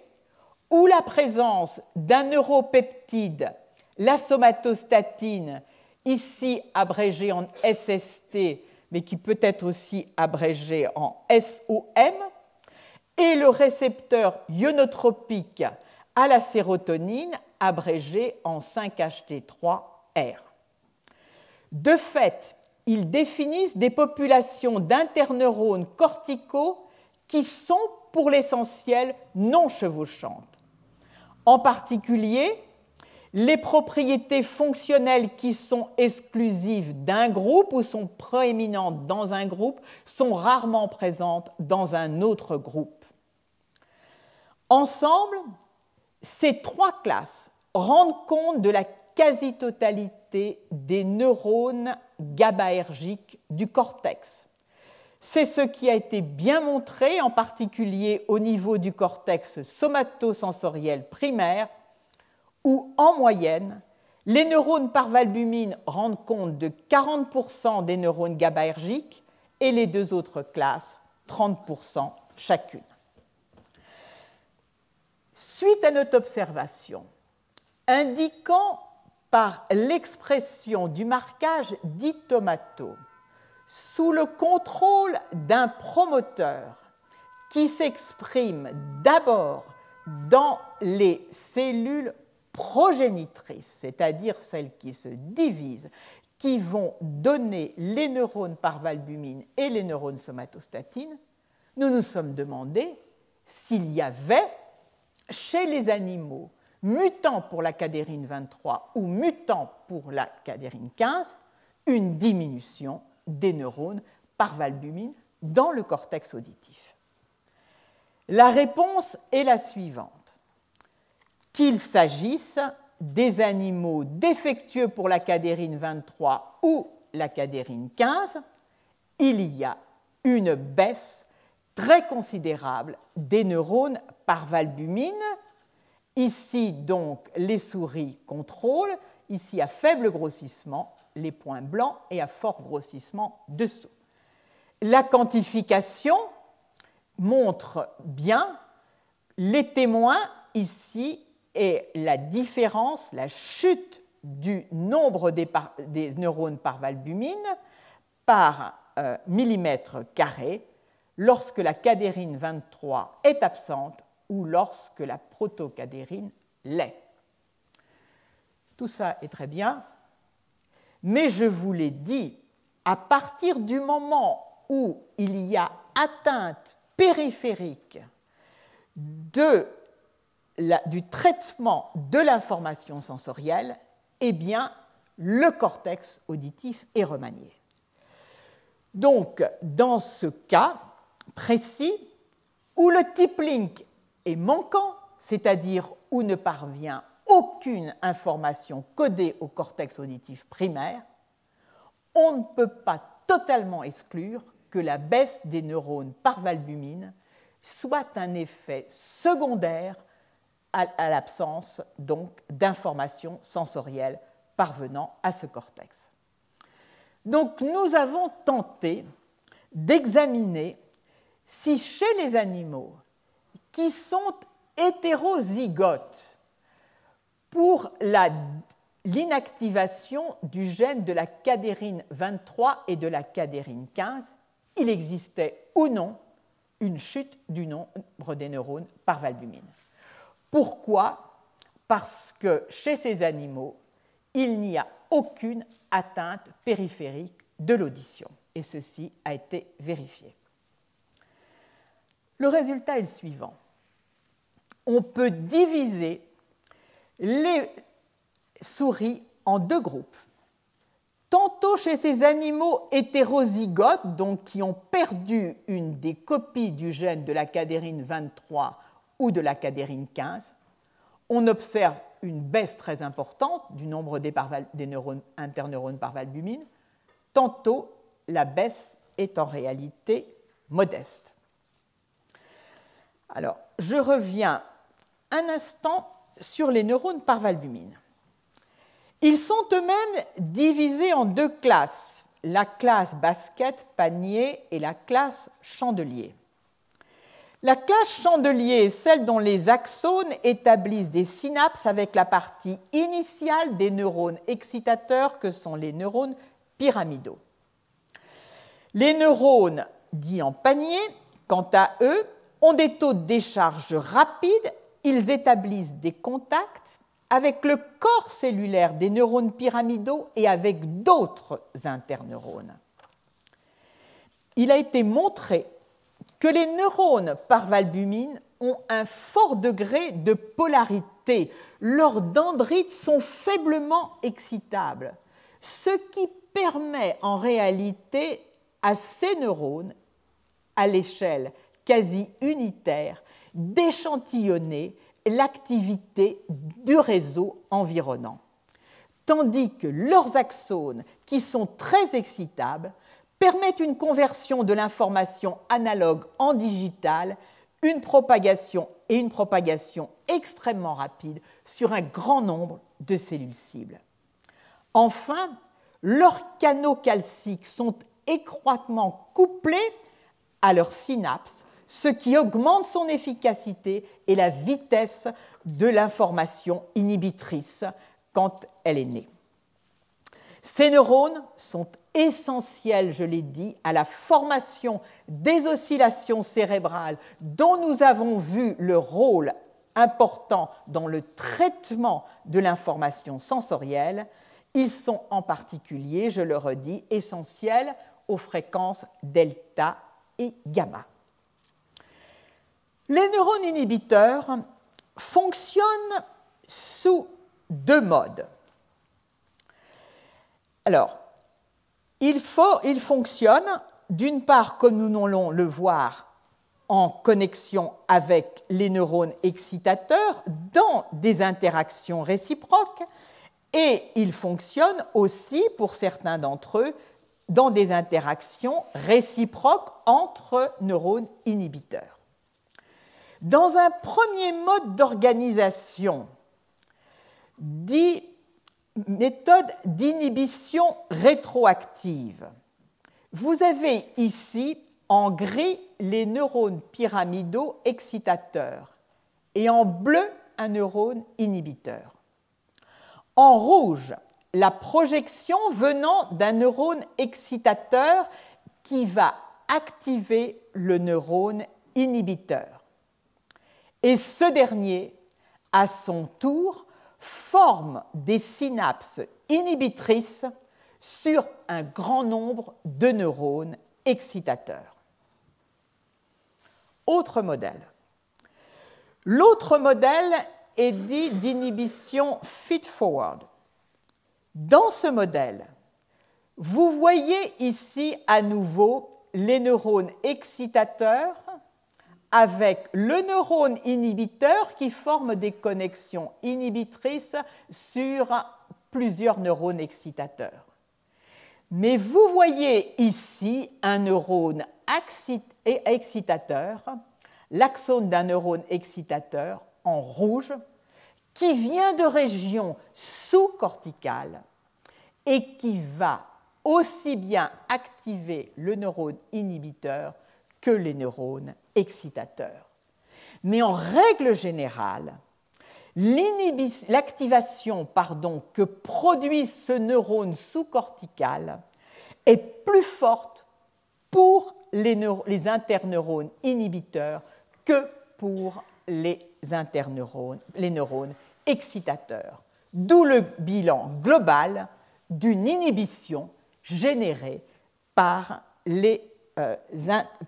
ou la présence d'un neuropeptide la somatostatine, ici abrégée en SST, mais qui peut être aussi abrégée en SOM, et le récepteur ionotropique à la sérotonine, abrégé en 5-HT3R. De fait, ils définissent des populations d'interneurones corticaux qui sont pour l'essentiel non chevauchantes. En particulier, les propriétés fonctionnelles qui sont exclusives d'un groupe ou sont proéminentes dans un groupe sont rarement présentes dans un autre groupe. Ensemble, ces trois classes rendent compte de la quasi-totalité des neurones GABAergiques du cortex. C'est ce qui a été bien montré, en particulier au niveau du cortex somatosensoriel primaire, où, en moyenne, les neurones parvalbumine rendent compte de 40% des neurones GABAergiques et les deux autres classes 30% chacune. Suite à notre observation, indiquant par l'expression du marquage dit tomato, sous le contrôle d'un promoteur qui s'exprime d'abord dans les cellules progénitrices, c'est-à-dire celles qui se divisent, qui vont donner les neurones par valbumine et les neurones somatostatines, nous nous sommes demandé s'il y avait chez les animaux mutants pour la cadérine 23 ou mutants pour la cadérine 15 une diminution des neurones par valbumine dans le cortex auditif. La réponse est la suivante qu'il s'agisse des animaux défectueux pour la cadérine 23 ou la cadérine 15, il y a une baisse très considérable des neurones par valbumine. Ici, donc, les souris contrôlent, ici à faible grossissement, les points blancs et à fort grossissement dessous. La quantification montre bien les témoins ici et la différence, la chute du nombre des, neurones par valbumine par euh, millimètre carré lorsque la cadérine 23 est absente ou lorsque la protocadérine l'est. Tout ça est très bien, mais je vous l'ai dit, à partir du moment où il y a atteinte périphérique de du traitement de l'information sensorielle, eh bien, le cortex auditif est remanié. Donc, dans ce cas précis, où le type link est manquant, c'est-à-dire où ne parvient aucune information codée au cortex auditif primaire, on ne peut pas totalement exclure que la baisse des neurones par valbumine soit un effet secondaire à, l'absence donc d'informations sensorielles parvenant à ce cortex. Donc nous avons tenté d'examiner si chez les animaux qui sont hétérozygotes pour l'inactivation du gène de la cadérine 23 et de la cadérine 15, il existait ou non une chute du nombre des neurones par valbumine. Pourquoi? Parce que chez ces animaux, il n'y a aucune atteinte périphérique de l'audition. Et ceci a été vérifié. Le résultat est le suivant. On peut diviser les souris en deux groupes. Tantôt chez ces animaux hétérozygotes, donc qui ont perdu une des copies du gène de la cadérine 23 ou de la cadérine 15, on observe une baisse très importante du nombre des, neurones, interneurones par valbumine, tantôt la baisse est en réalité modeste. Alors, je reviens un instant sur les neurones par valbumine. Ils sont eux-mêmes divisés en deux classes, la classe basket, panier et la classe chandelier. La classe chandelier est celle dont les axones établissent des synapses avec la partie initiale des neurones excitateurs que sont les neurones pyramidaux. Les neurones dits en panier, quant à eux, ont des taux de décharge rapides, ils établissent des contacts avec le corps cellulaire des neurones pyramidaux et avec d'autres interneurones. Il a été montré que les neurones par valbumine ont un fort degré de polarité. Leurs dendrites sont faiblement excitables, ce qui permet en réalité à ces neurones, à l'échelle quasi unitaire, d'échantillonner l'activité du réseau environnant. Tandis que leurs axones, qui sont très excitables, permettent une conversion de l'information analogue en digitale, une propagation et une propagation extrêmement rapide sur un grand nombre de cellules cibles. Enfin, leurs canaux calciques sont étroitement couplés à leurs synapses, ce qui augmente son efficacité et la vitesse de l'information inhibitrice quand elle est née. Ces neurones sont essentiels, je l'ai dit, à la formation des oscillations cérébrales dont nous avons vu le rôle important dans le traitement de l'information sensorielle. Ils sont en particulier, je le redis, essentiels aux fréquences delta et gamma. Les neurones inhibiteurs fonctionnent sous deux modes. Alors, il, fonctionne, d'une part, comme nous allons le voir, en connexion avec les neurones excitateurs dans des interactions réciproques, et il fonctionne aussi, pour certains d'entre eux, dans des interactions réciproques entre neurones inhibiteurs. Dans un premier mode d'organisation, dit méthode d'inhibition rétroactive. Vous avez ici en gris les neurones pyramidaux excitateurs et en bleu un neurone inhibiteur. En rouge, la projection venant d'un neurone excitateur qui va activer le neurone inhibiteur. Et ce dernier, à son tour, forme des synapses inhibitrices sur un grand nombre de neurones excitateurs. Autre modèle. L'autre modèle est dit d'inhibition feed-forward. Dans ce modèle, vous voyez ici à nouveau les neurones excitateurs avec le neurone inhibiteur qui forme des connexions inhibitrices sur plusieurs neurones excitateurs. Mais vous voyez ici un neurone excitateur, l'axone d'un neurone excitateur en rouge, qui vient de régions sous-corticales et qui va aussi bien activer le neurone inhibiteur que les neurones excitateurs. Mais en règle générale, l'activation que produit ce neurone sous-cortical est plus forte pour les, les interneurones inhibiteurs que pour les interneurones, les neurones excitateurs. D'où le bilan global d'une inhibition générée par les, euh,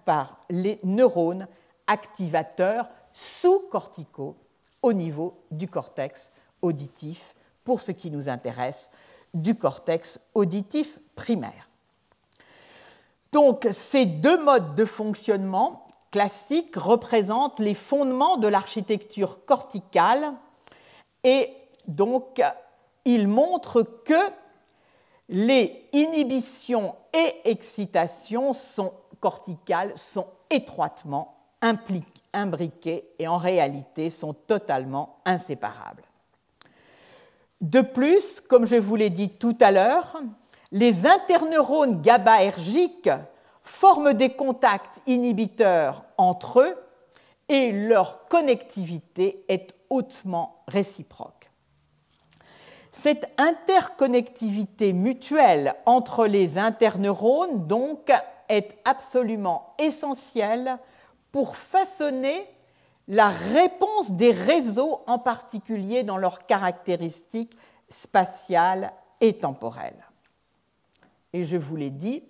par les neurones activateurs sous-corticaux au niveau du cortex auditif, pour ce qui nous intéresse, du cortex auditif primaire. Donc ces deux modes de fonctionnement classiques représentent les fondements de l'architecture corticale et donc ils montrent que les inhibitions et excitations sont corticales sont étroitement imbriquées et en réalité sont totalement inséparables. De plus, comme je vous l'ai dit tout à l'heure, les interneurones GABAergiques forment des contacts inhibiteurs entre eux et leur connectivité est hautement réciproque. Cette interconnectivité mutuelle entre les interneurones, donc, est absolument essentielle pour façonner la réponse des réseaux, en particulier dans leurs caractéristiques spatiales et temporelles. Et je vous l'ai dit,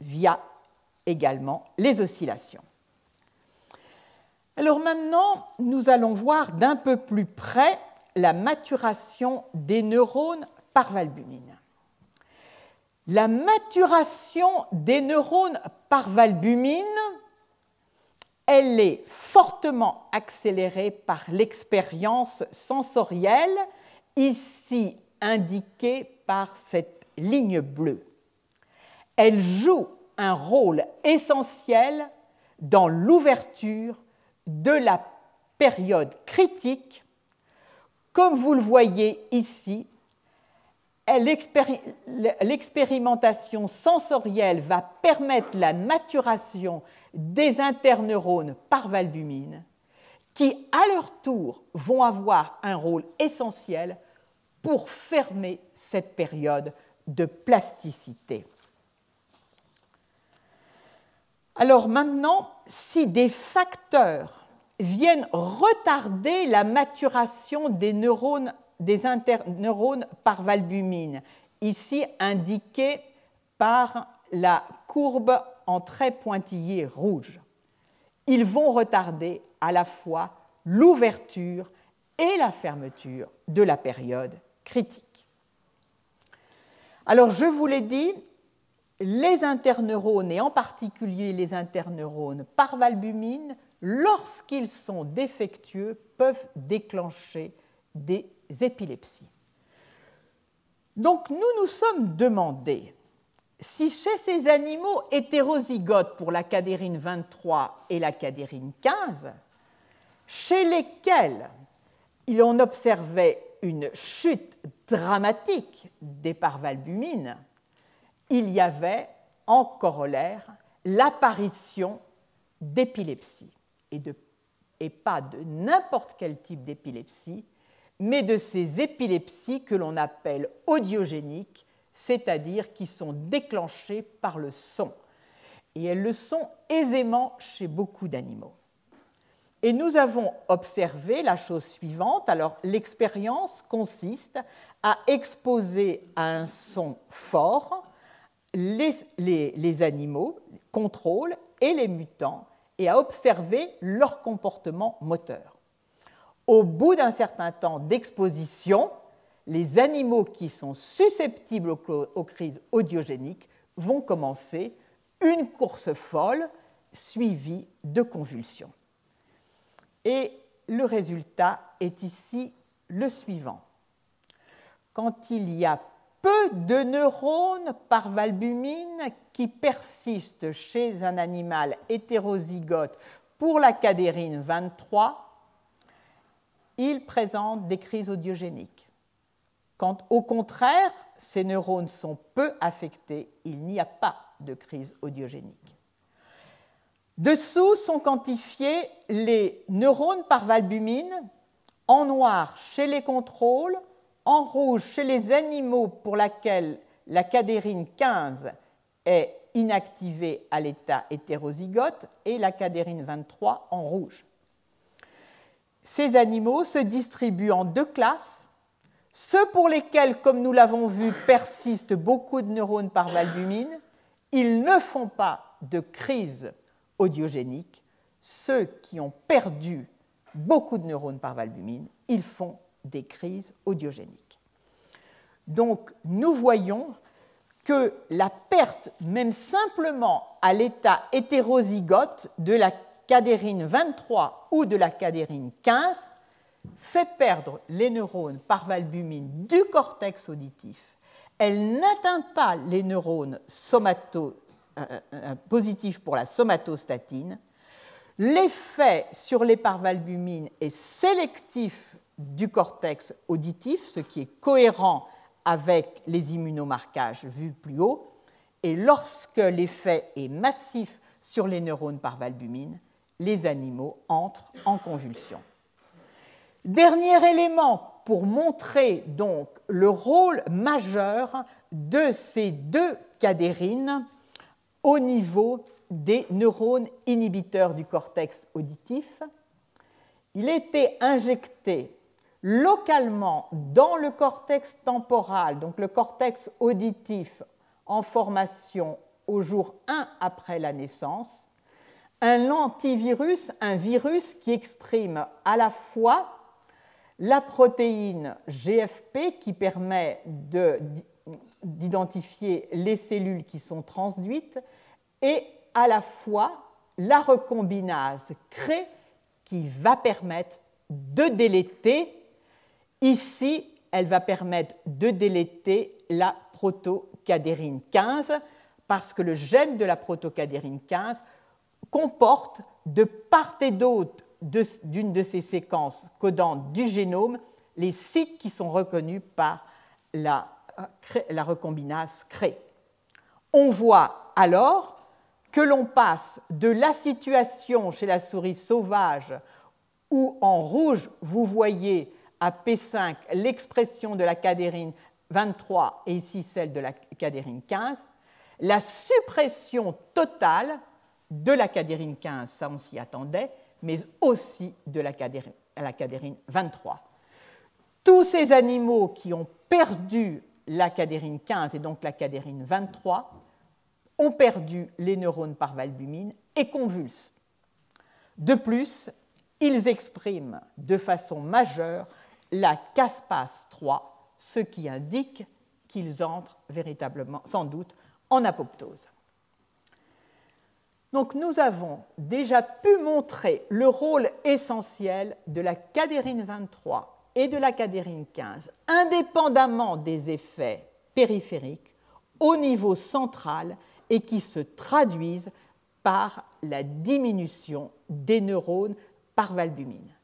via également les oscillations. Alors maintenant, nous allons voir d'un peu plus près la maturation des neurones par valbumine. La maturation des neurones par valbumine, elle est fortement accélérée par l'expérience sensorielle, ici indiquée par cette ligne bleue. Elle joue un rôle essentiel dans l'ouverture de la période critique comme vous le voyez ici, l'expérimentation sensorielle va permettre la maturation des interneurones par valbumine, qui à leur tour vont avoir un rôle essentiel pour fermer cette période de plasticité. Alors maintenant, si des facteurs viennent retarder la maturation des neurones, des interneurones par valbumine, ici indiquée par la courbe en trait pointillé rouge. Ils vont retarder à la fois l'ouverture et la fermeture de la période critique. Alors, je vous l'ai dit, les interneurones, et en particulier les interneurones par valbumine, lorsqu'ils sont défectueux, peuvent déclencher des épilepsies. Donc nous nous sommes demandé si chez ces animaux hétérozygotes pour la cadérine 23 et la cadérine 15, chez lesquels on observait une chute dramatique des parvalbumines, il y avait en corollaire l'apparition d'épilepsie et, pas de n'importe quel type d'épilepsie, mais de ces épilepsies que l'on appelle audiogéniques, c'est-à-dire qui sont déclenchées par le son. Et elles le sont aisément chez beaucoup d'animaux. Et nous avons observé la chose suivante. Alors, l'expérience consiste à exposer à un son fort les, les, animaux, contrôles et les mutants, et à observer leur comportement moteur. Au bout d'un certain temps d'exposition, les animaux qui sont susceptibles aux crises audiogéniques vont commencer une course folle suivie de convulsions. Et le résultat est ici le suivant. Quand il y a peu de neurones par valbumine qui persistent chez un animal hétérozygote pour la cadérine 23, il présente des crises audiogéniques. Quand au contraire, ces neurones sont peu affectés, il n'y a pas de crise audiogénique. Dessous sont quantifiés les neurones par valbumine en noir chez les contrôles, en rouge chez les animaux pour lesquels la cadérine 15 est inactivée à l'état hétérozygote et la cadérine 23 en rouge. Ces animaux se distribuent en deux classes, ceux pour lesquels, comme nous l'avons vu, persistent beaucoup de neurones par valbumine, ils ne font pas de crise audiogéniques, ceux qui ont perdu beaucoup de neurones par valbumine, ils font des crises audiogéniques. Donc nous voyons que la perte, même simplement à l'état hétérozygote de la cadérine 23 ou de la cadérine 15, fait perdre les neurones par valbumine du cortex auditif. Elle n'atteint pas les neurones somato positif pour la somatostatine. L'effet sur les parvalbumines est sélectif du cortex auditif, ce qui est cohérent avec les immunomarquages vus plus haut. Et lorsque l'effet est massif sur les neurones parvalbumines, les animaux entrent en convulsion. Dernier élément pour montrer donc le rôle majeur de ces deux cadérines au niveau des neurones inhibiteurs du cortex auditif. Il était injecté localement dans le cortex temporal, donc le cortex auditif en formation au jour 1 après la naissance, un antivirus, un virus qui exprime à la fois la protéine GFP qui permet d'identifier les cellules qui sont transduites et à la fois la recombinase crée qui va permettre de déléter. Ici, elle va permettre de déléter la protocadérine 15 parce que le gène de la protocadérine 15 comporte de part et d'autre d'une de, ces séquences codantes du génome les sites qui sont reconnus par la, la recombinase CRE. On voit alors que l'on passe de la situation chez la souris sauvage où en rouge vous voyez à P5 l'expression de la cadérine 23 et ici celle de la cadérine 15, la suppression totale de la cadérine 15, ça on s'y attendait, mais aussi de la cadérine, la cadérine 23. Tous ces animaux qui ont perdu la cadérine 15 et donc la cadérine 23 ont perdu les neurones par valbumine et convulsent. De plus, ils expriment de façon majeure la caspase 3, ce qui indique qu'ils entrent véritablement, sans doute, en apoptose. Donc nous avons déjà pu montrer le rôle essentiel de la cadérine 23 et de la cadérine 15, indépendamment des effets périphériques, au niveau central et qui se traduisent par la diminution des neurones par valbumine.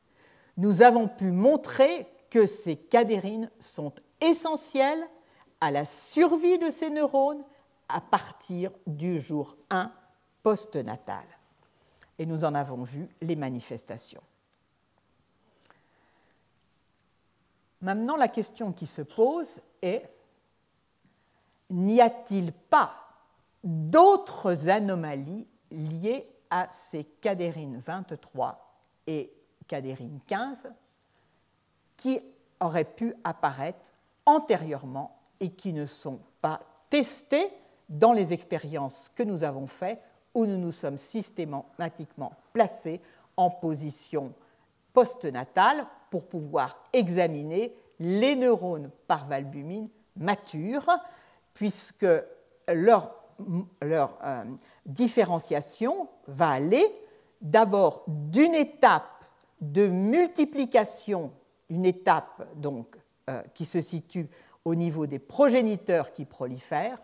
Nous avons pu montrer que ces cadérines sont essentielles à la survie de ces neurones à partir du jour 1 postnatal. Et nous en avons vu les manifestations. Maintenant, la question qui se pose est n'y a-t-il pas d'autres anomalies liées à ces cadérines 23 et cadérine 15 qui auraient pu apparaître antérieurement et qui ne sont pas testées dans les expériences que nous avons faites où nous nous sommes systématiquement placés en position postnatale pour pouvoir examiner les neurones par valbumine matures, puisque leur, leur euh, différenciation va aller d'abord d'une étape de multiplication, une étape donc euh, qui se situe au niveau des progéniteurs qui prolifèrent,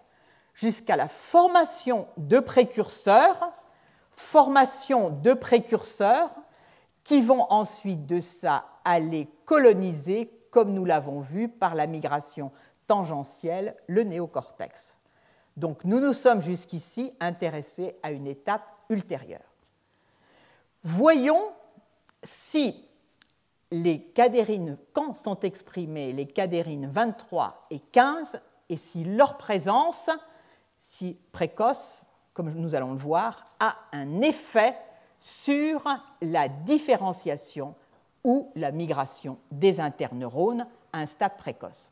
jusqu'à la formation de précurseurs, formation de précurseurs qui vont ensuite de ça aller coloniser, comme nous l'avons vu par la migration tangentielle, le néocortex. Donc nous nous sommes jusqu'ici intéressés à une étape ultérieure. Voyons si les cadérines, quand sont exprimées les cadérines 23 et 15, et si leur présence, si précoce, comme nous allons le voir, a un effet sur la différenciation ou la migration des interneurones à un stade précoce.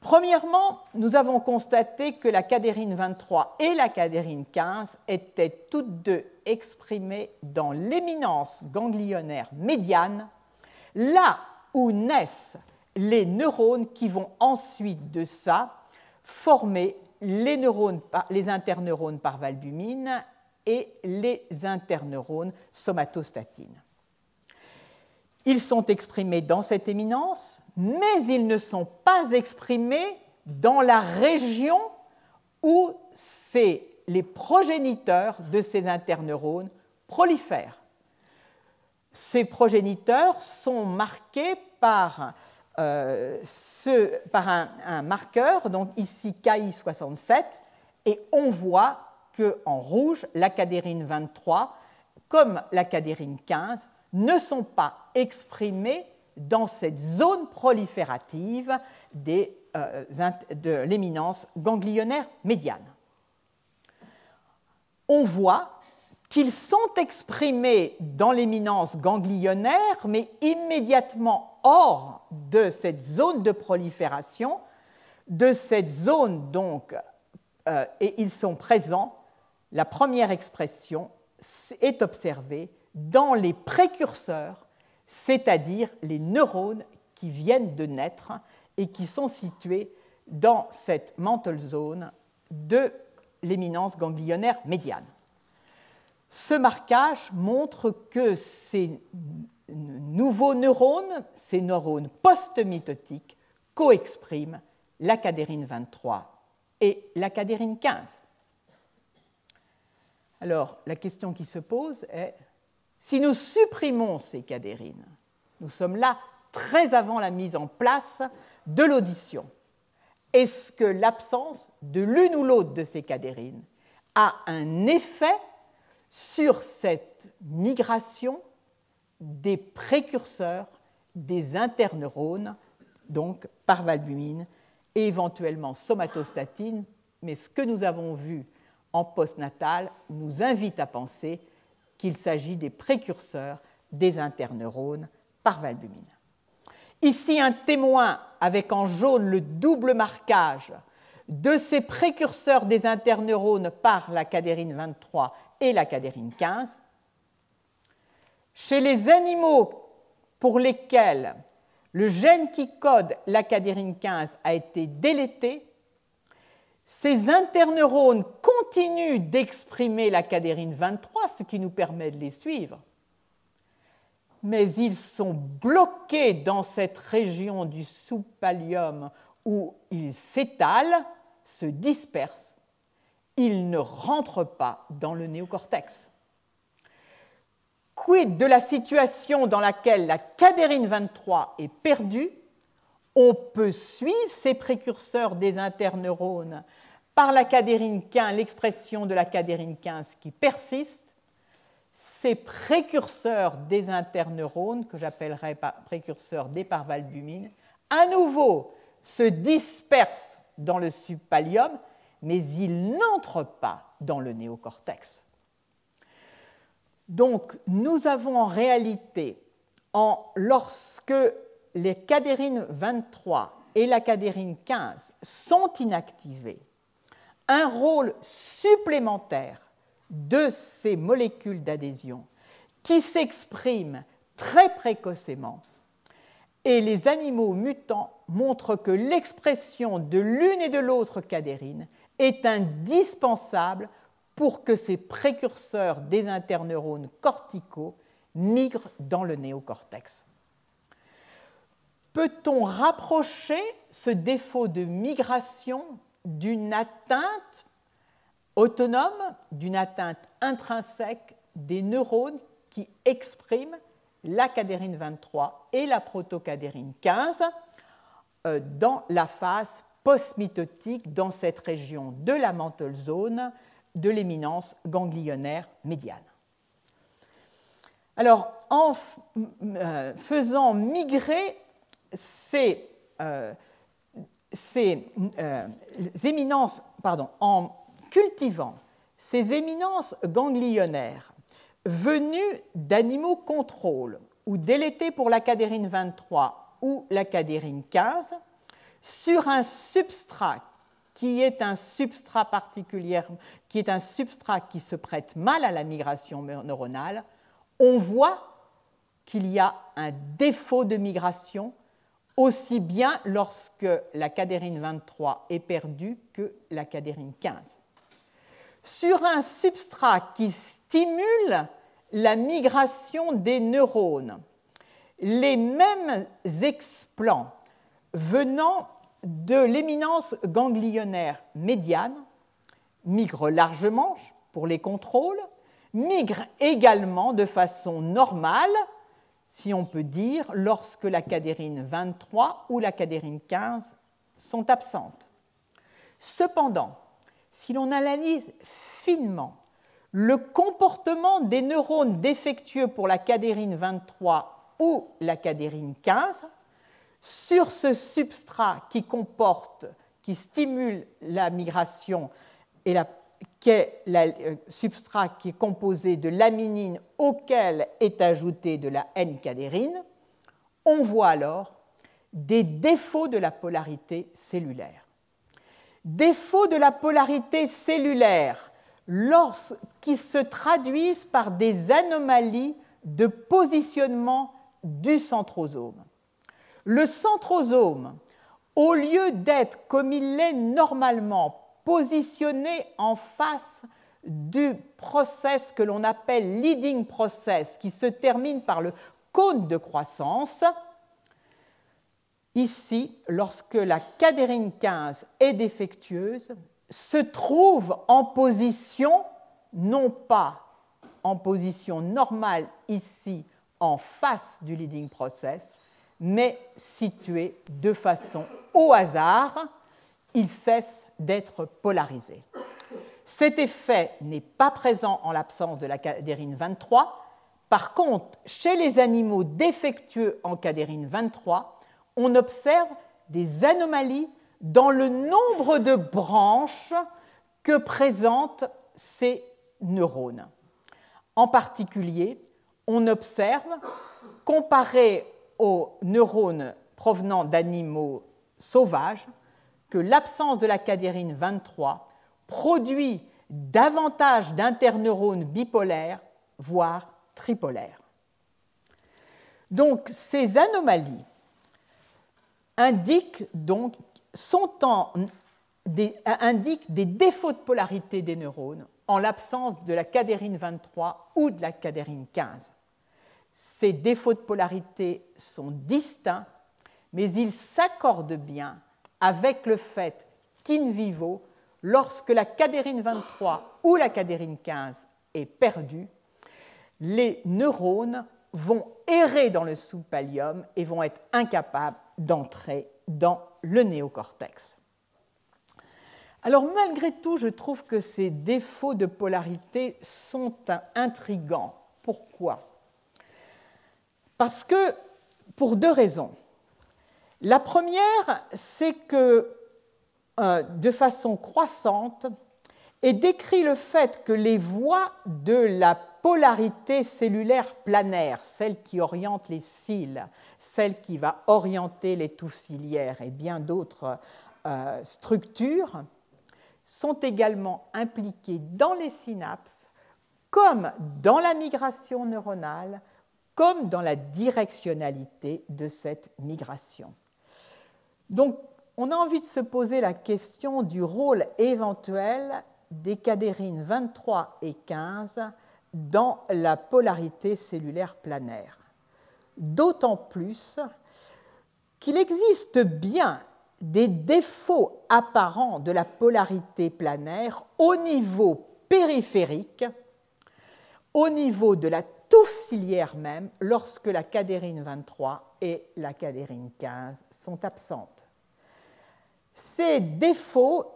Premièrement, nous avons constaté que la cadérine 23 et la cadérine 15 étaient toutes deux exprimées dans l'éminence ganglionnaire médiane, là où naissent les neurones qui vont ensuite de ça former les, neurones, les interneurones par valbumine et les interneurones somatostatines. Ils sont exprimés dans cette éminence, mais ils ne sont pas exprimés dans la région où les progéniteurs de ces interneurones prolifèrent. Ces progéniteurs sont marqués par, euh, un, marqueur, donc ici KI67, et on voit qu'en rouge, la cadérine 23, comme la cadérine 15, ne sont pas exprimés dans cette zone proliférative euh, de l'éminence ganglionnaire médiane. On voit qu'ils sont exprimés dans l'éminence ganglionnaire, mais immédiatement hors de cette zone de prolifération, de cette zone donc, euh, et ils sont présents, la première expression est observée dans les précurseurs, c'est-à-dire les neurones qui viennent de naître et qui sont situés dans cette mantle zone de l'éminence ganglionnaire médiane. Ce marquage montre que ces nouveaux neurones, ces neurones post-mitotiques, coexpriment la cadérine 23 et la cadérine 15. Alors, la question qui se pose est si nous supprimons ces cadérines, nous sommes là très avant la mise en place de l'audition. Est-ce que l'absence de l'une ou l'autre de ces cadérines a un effet sur cette migration des précurseurs des interneurones, donc par valbumine, et éventuellement somatostatine, mais ce que nous avons vu en postnatal nous invite à penser qu'il s'agit des précurseurs des interneurones par valbumine. Ici, un témoin avec en jaune le double marquage de ces précurseurs des interneurones par la cadérine 23 et la cadérine 15. Chez les animaux pour lesquels le gène qui code la cadérine 15 a été délété, ces interneurones continuent d'exprimer la cadérine 23, ce qui nous permet de les suivre, mais ils sont bloqués dans cette région du sous-pallium où ils s'étalent, se dispersent, ils ne rentrent pas dans le néocortex. Quid de la situation dans laquelle la cadérine 23 est perdue? On peut suivre ces précurseurs des interneurones par la cadérine 15, l'expression de la cadérine 15 qui persiste, ces précurseurs des interneurones, que j'appellerais précurseurs des parvalbumines, à nouveau se dispersent dans le subpallium, mais ils n'entrent pas dans le néocortex. Donc nous avons en réalité, lorsque les cadérines 23 et la cadérine 15 sont inactivées, un rôle supplémentaire de ces molécules d'adhésion qui s'expriment très précocement. Et les animaux mutants montrent que l'expression de l'une et de l'autre cadérine est indispensable pour que ces précurseurs des interneurones corticaux migrent dans le néocortex. Peut-on rapprocher ce défaut de migration d'une atteinte autonome, d'une atteinte intrinsèque des neurones qui expriment la cadérine 23 et la protocadérine 15 euh, dans la phase postmitotique dans cette région de la mental zone de l'éminence ganglionnaire médiane. Alors, en euh, faisant migrer ces, euh, éminences, pardon, en cultivant ces éminences ganglionnaires venues d'animaux contrôle ou délétées pour la cadérine 23 ou la cadérine 15 sur un substrat qui est un substrat particulier, qui est un substrat qui se prête mal à la migration neuronale, on voit qu'il y a un défaut de migration aussi bien lorsque la cadérine 23 est perdue que la cadérine 15 sur un substrat qui stimule la migration des neurones. Les mêmes explants venant de l'éminence ganglionnaire médiane migrent largement pour les contrôles, migrent également de façon normale, si on peut dire, lorsque la cadérine 23 ou la cadérine 15 sont absentes. Cependant, si l'on analyse finement le comportement des neurones défectueux pour la cadérine 23 ou la cadérine 15 sur ce substrat qui comporte, qui stimule la migration et qui est le substrat qui est composé de l'aminine auquel est ajoutée de la N-cadérine, on voit alors des défauts de la polarité cellulaire défauts de la polarité cellulaire qui se traduisent par des anomalies de positionnement du centrosome. Le centrosome, au lieu d'être comme il l'est normalement positionné en face du process que l'on appelle leading process, qui se termine par le cône de croissance, Ici, lorsque la cadérine 15 est défectueuse, se trouve en position, non pas en position normale ici en face du leading process, mais située de façon au hasard, il cesse d'être polarisé. Cet effet n'est pas présent en l'absence de la cadérine 23. Par contre, chez les animaux défectueux en cadérine 23, on observe des anomalies dans le nombre de branches que présentent ces neurones. En particulier, on observe, comparé aux neurones provenant d'animaux sauvages, que l'absence de la cadérine 23 produit davantage d'interneurones bipolaires, voire tripolaires. Donc ces anomalies indiquent donc des, des défauts de polarité des neurones en l'absence de la cadérine 23 ou de la cadérine 15. Ces défauts de polarité sont distincts, mais ils s'accordent bien avec le fait qu'in vivo, lorsque la cadérine 23 ou la cadérine 15 est perdue, les neurones vont errer dans le sous-pallium et vont être incapables d'entrer dans le néocortex. Alors malgré tout, je trouve que ces défauts de polarité sont intrigants. Pourquoi? Parce que, pour deux raisons. La première, c'est que euh, de façon croissante est décrit le fait que les voies de la polarité cellulaire planaire, celle qui oriente les cils, celle qui va orienter les touffes et bien d'autres euh, structures, sont également impliquées dans les synapses, comme dans la migration neuronale, comme dans la directionnalité de cette migration. Donc, on a envie de se poser la question du rôle éventuel des cadérines 23 et 15 dans la polarité cellulaire planaire. D'autant plus qu'il existe bien des défauts apparents de la polarité planaire au niveau périphérique, au niveau de la touffe ciliaire même, lorsque la cadérine 23 et la cadérine 15 sont absentes. Ces défauts,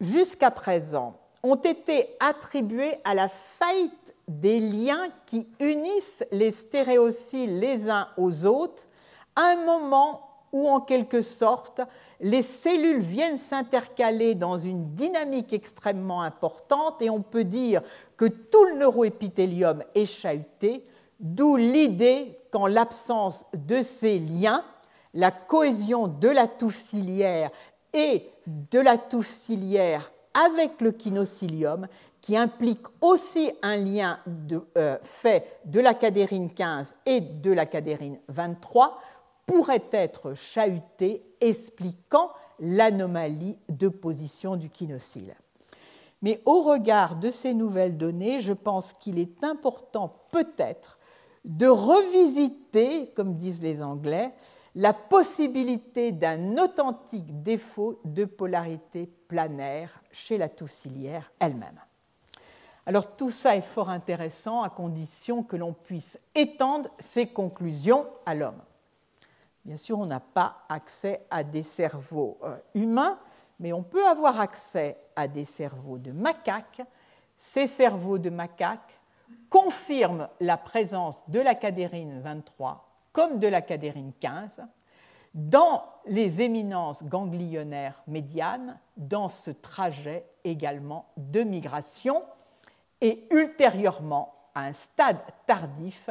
jusqu'à présent, ont été attribués à la faillite des liens qui unissent les stéréocyles les uns aux autres à un moment où, en quelque sorte, les cellules viennent s'intercaler dans une dynamique extrêmement importante et on peut dire que tout le neuroépithélium est chahuté, d'où l'idée qu'en l'absence de ces liens, la cohésion de la touffe ciliaire et de la touffe ciliaire avec le kinocilium, qui implique aussi un lien euh, fait de la cadérine 15 et de la cadérine 23, pourrait être chahuté, expliquant l'anomalie de position du kinocyle. Mais au regard de ces nouvelles données, je pense qu'il est important peut-être de revisiter, comme disent les Anglais, la possibilité d'un authentique défaut de polarité planaire chez la toussilière elle-même. Alors tout ça est fort intéressant à condition que l'on puisse étendre ces conclusions à l'homme. Bien sûr, on n'a pas accès à des cerveaux euh, humains, mais on peut avoir accès à des cerveaux de macaques. Ces cerveaux de macaques confirment la présence de la cadérine 23 comme de la cadérine 15 dans les éminences ganglionnaires médianes, dans ce trajet également de migration, et ultérieurement, à un stade tardif,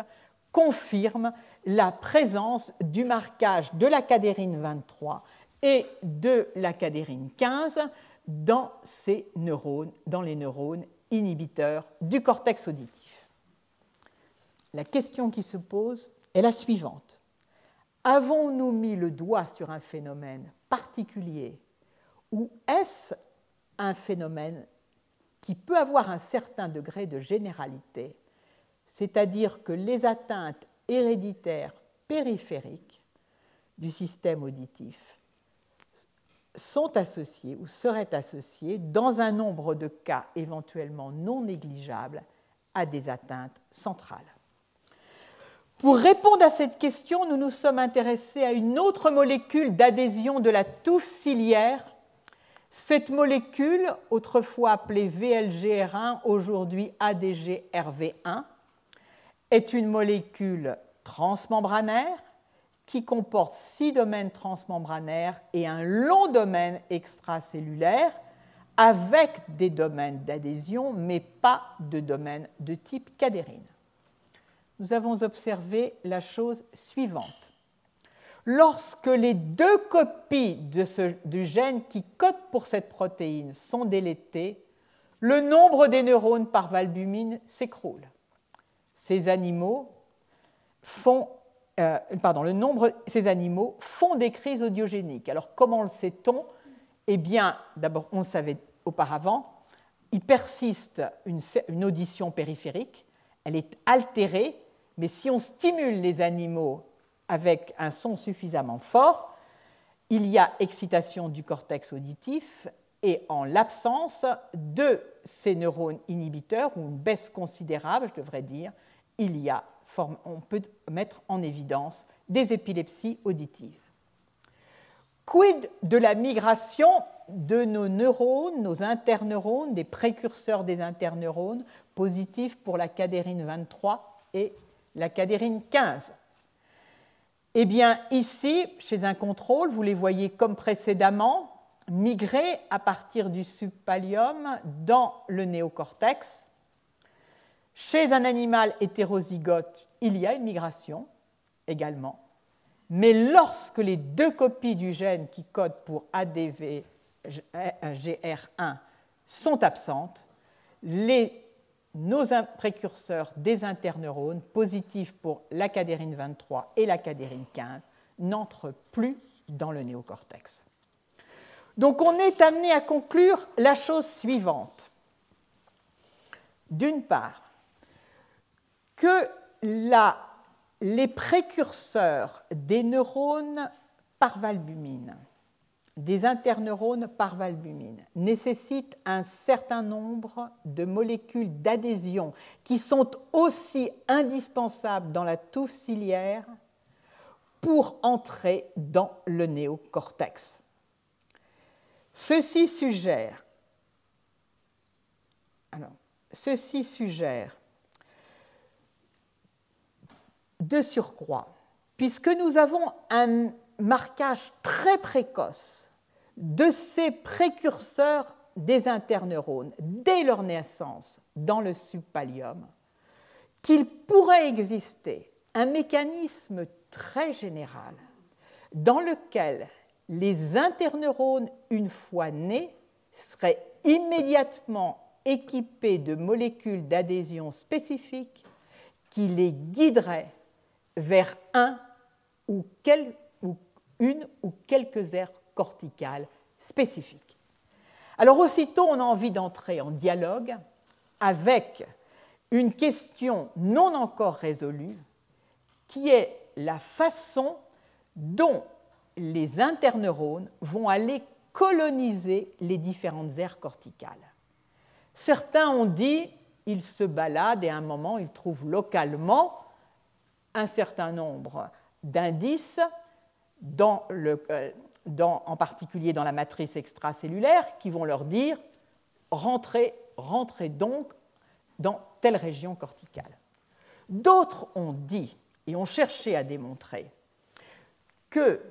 confirme la présence du marquage de la cadérine 23 et de la cadérine 15 dans ces neurones, dans les neurones inhibiteurs du cortex auditif. La question qui se pose est la suivante. Avons-nous mis le doigt sur un phénomène particulier ou est-ce un phénomène qui peut avoir un certain degré de généralité, c'est-à-dire que les atteintes héréditaires périphériques du système auditif sont associées ou seraient associées, dans un nombre de cas éventuellement non négligeables, à des atteintes centrales. Pour répondre à cette question, nous nous sommes intéressés à une autre molécule d'adhésion de la touffe ciliaire. Cette molécule, autrefois appelée VLGR1, aujourd'hui ADGRV1, est une molécule transmembranaire qui comporte six domaines transmembranaires et un long domaine extracellulaire avec des domaines d'adhésion, mais pas de domaine de type cadérine nous avons observé la chose suivante. Lorsque les deux copies de ce, du gène qui code pour cette protéine sont délétées, le nombre des neurones par valbumine s'écroule. Ces animaux font, euh, pardon, le nombre, ces animaux font des crises audiogéniques. Alors comment le sait-on? Eh bien, d'abord, on le savait auparavant, il persiste une, une audition périphérique, elle est altérée mais si on stimule les animaux avec un son suffisamment fort, il y a excitation du cortex auditif et en l'absence de ces neurones inhibiteurs, ou une baisse considérable, je devrais dire, il y a, on peut mettre en évidence des épilepsies auditives. Quid de la migration de nos neurones, nos interneurones, des précurseurs des interneurones, positifs pour la cadérine 23 et la cadérine 15. Eh bien, ici, chez un contrôle, vous les voyez comme précédemment, migrer à partir du subpallium dans le néocortex. Chez un animal hétérozygote, il y a une migration également. Mais lorsque les deux copies du gène qui codent pour ADV GR1 sont absentes, nos précurseurs des interneurones positifs pour la cadérine 23 et la cadérine 15 n'entrent plus dans le néocortex. Donc on est amené à conclure la chose suivante. D'une part, que les précurseurs des neurones par valbumine, des interneurones par valbumine, nécessitent un certain nombre de molécules d'adhésion qui sont aussi indispensables dans la touffe ciliaire pour entrer dans le néocortex. Ceci suggère, alors, ceci suggère de surcroît, puisque nous avons un marquage très précoce de ces précurseurs des interneurones dès leur naissance dans le subpallium, qu'il pourrait exister un mécanisme très général dans lequel les interneurones, une fois nés, seraient immédiatement équipés de molécules d'adhésion spécifiques qui les guideraient vers un ou, une ou quelques aires corticales spécifiques. Alors aussitôt, on a envie d'entrer en dialogue avec une question non encore résolue, qui est la façon dont les interneurones vont aller coloniser les différentes aires corticales. Certains ont dit ils se baladent et à un moment ils trouvent localement un certain nombre d'indices, euh, en particulier dans la matrice extracellulaire, qui vont leur dire rentrez, rentrez donc dans telle région corticale. D'autres ont dit et ont cherché à démontrer que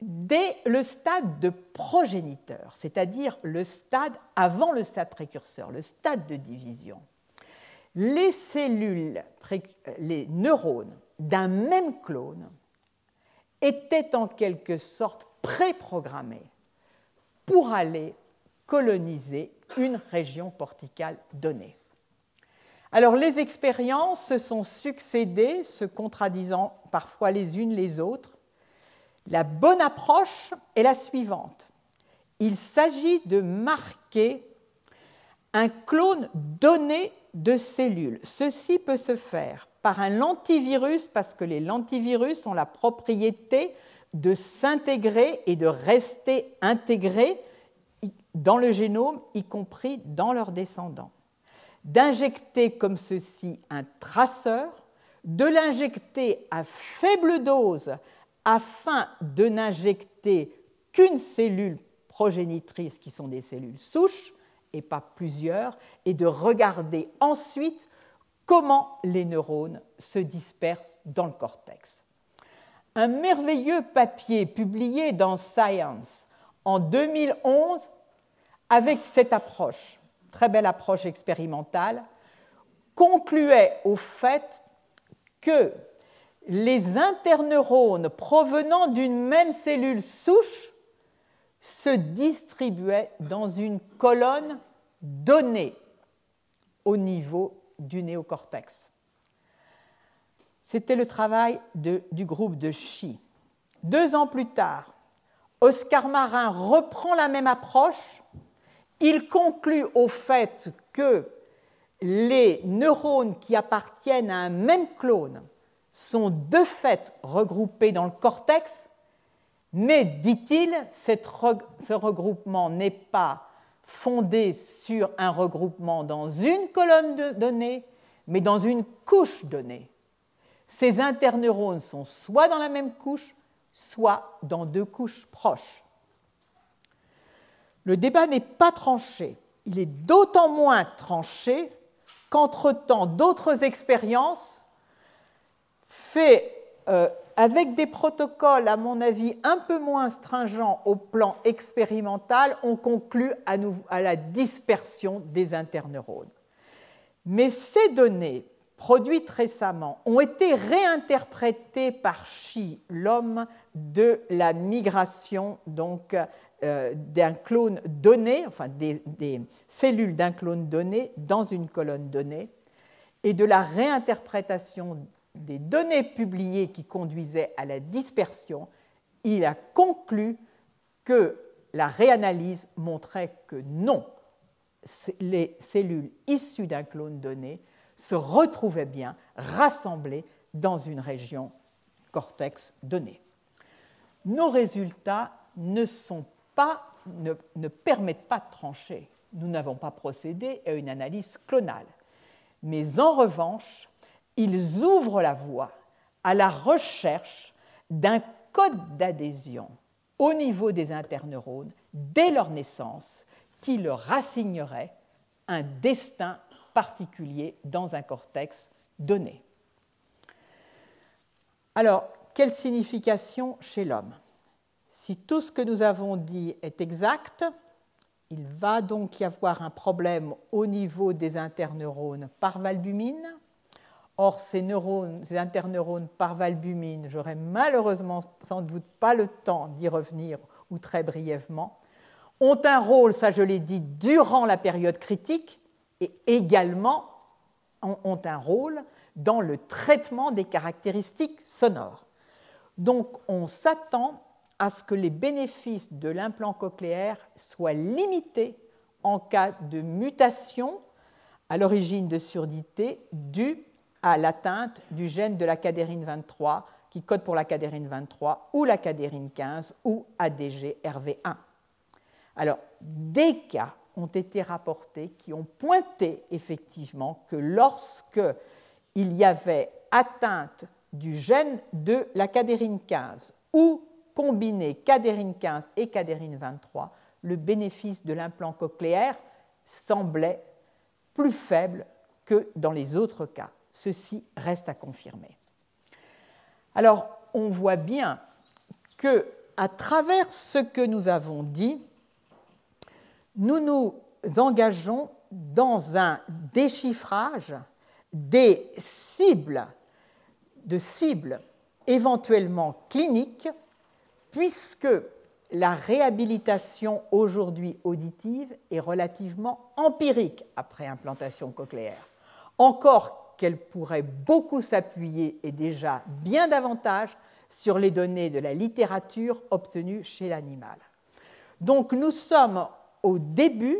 dès le stade de progéniteur, c'est-à-dire le stade avant le stade précurseur, le stade de division, les cellules, les neurones d'un même clone était en quelque sorte préprogrammé pour aller coloniser une région corticale donnée. Alors les expériences se sont succédées, se contradisant parfois les unes les autres. La bonne approche est la suivante. Il s'agit de marquer un clone donné de cellules. Ceci peut se faire par un lentivirus parce que les lentivirus ont la propriété de s'intégrer et de rester intégrés dans le génome, y compris dans leurs descendants. D'injecter comme ceci un traceur, de l'injecter à faible dose afin de n'injecter qu'une cellule progénitrice qui sont des cellules souches pas plusieurs, et de regarder ensuite comment les neurones se dispersent dans le cortex. Un merveilleux papier publié dans Science en 2011 avec cette approche, très belle approche expérimentale, concluait au fait que les interneurones provenant d'une même cellule souche se distribuaient dans une colonne donnée au niveau du néocortex. C'était le travail du groupe de Chi. Deux ans plus tard, Oscar Marin reprend la même approche. Il conclut au fait que les neurones qui appartiennent à un même clone sont de fait regroupés dans le cortex, mais, dit-il, ce regroupement n'est pas fondé sur un regroupement dans une colonne de données, mais dans une couche donnée. Ces interneurones sont soit dans la même couche, soit dans deux couches proches. Le débat n'est pas tranché. Il est d'autant moins tranché qu'entre-temps, d'autres expériences fait euh, avec des protocoles, à mon avis, un peu moins stringents au plan expérimental, on conclut à, la dispersion des interneurones. Mais ces données produites récemment ont été réinterprétées par Xi, l'homme de la migration donc euh, d'un clone donné, enfin des, des cellules d'un clone donné dans une colonne donnée, et de la réinterprétation des données publiées qui conduisaient à la dispersion, il a conclu que la réanalyse montrait que non, les cellules issues d'un clone donné se retrouvaient bien rassemblées dans une région cortex donnée. Nos résultats ne, permettent pas de trancher. Nous n'avons pas procédé à une analyse clonale. Mais en revanche, ils ouvrent la voie à la recherche d'un code d'adhésion au niveau des interneurones dès leur naissance qui leur assignerait un destin particulier dans un cortex donné. Alors, quelle signification chez l'homme? Si tout ce que nous avons dit est exact, il va donc y avoir un problème au niveau des interneurones par valbumine. Or, ces, neurones, ces interneurones par valbumine, j'aurai malheureusement sans doute pas le temps d'y revenir ou très brièvement, ont un rôle, ça je l'ai dit, durant la période critique et également ont un rôle dans le traitement des caractéristiques sonores. Donc on s'attend à ce que les bénéfices de l'implant cochléaire soient limités en cas de mutation à l'origine de surdité due à l'atteinte du gène de la cadérine 23 qui code pour la cadérine 23 ou la cadérine 15 ou ADG RV1. Alors, des cas ont été rapportés qui ont pointé effectivement que lorsque il y avait atteinte du gène de la cadérine 15 ou combiner cadérine 15 et cadérine 23, le bénéfice de l'implant cochléaire semblait plus faible que dans les autres cas. Ceci reste à confirmer. Alors, on voit bien que, à travers ce que nous avons dit, nous nous engageons dans un déchiffrage des cibles, de cibles éventuellement cliniques puisque la réhabilitation aujourd'hui auditive est relativement empirique après implantation cochléaire. Encore qu'elle pourrait beaucoup s'appuyer et déjà bien davantage sur les données de la littérature obtenues chez l'animal. Donc nous sommes au début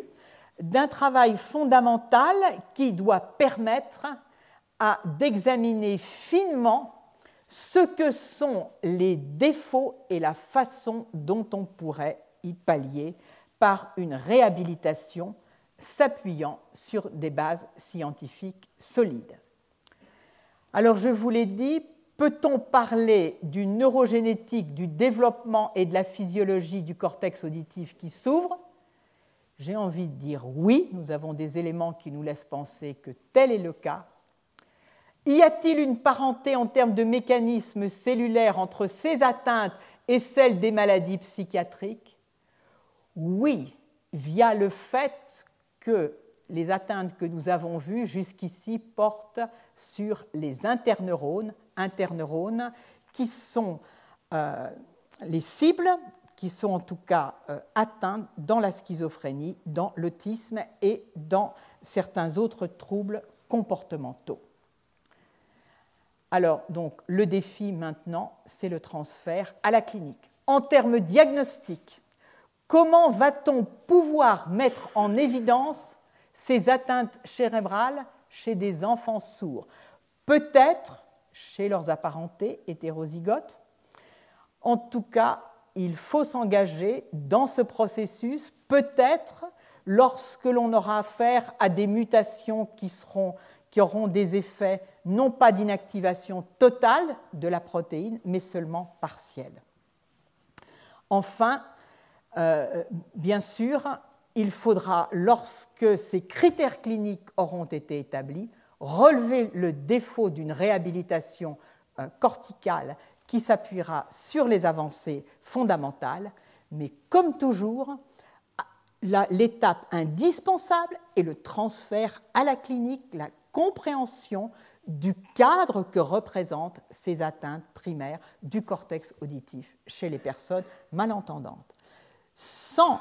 d'un travail fondamental qui doit permettre d'examiner finement ce que sont les défauts et la façon dont on pourrait y pallier par une réhabilitation s'appuyant sur des bases scientifiques solides. Alors je vous l'ai dit, peut-on parler du neurogénétique, du développement et de la physiologie du cortex auditif qui s'ouvre? J'ai envie de dire oui, nous avons des éléments qui nous laissent penser que tel est le cas, y a-t-il une parenté en termes de mécanismes cellulaires entre ces atteintes et celles des maladies psychiatriques? Oui, via le fait que les atteintes que nous avons vues jusqu'ici portent sur les interneurones, interneurones qui sont euh, les cibles qui sont en tout cas euh, atteintes dans la schizophrénie, dans l'autisme et dans certains autres troubles comportementaux. Alors, donc, le défi maintenant, c'est le transfert à la clinique. En termes diagnostiques, comment va-t-on pouvoir mettre en évidence ces atteintes cérébrales chez des enfants sourds Peut-être chez leurs apparentés hétérozygotes. En tout cas, il faut s'engager dans ce processus, peut-être lorsque l'on aura affaire à des mutations qui seront qui auront des effets non pas d'inactivation totale de la protéine, mais seulement partielle. Enfin, euh, bien sûr, il faudra, lorsque ces critères cliniques auront été établis, relever le défaut d'une réhabilitation euh, corticale qui s'appuiera sur les avancées fondamentales, mais comme toujours, l'étape indispensable est le transfert à la clinique, la compréhension du cadre que représentent ces atteintes primaires du cortex auditif chez les personnes malentendantes. Sans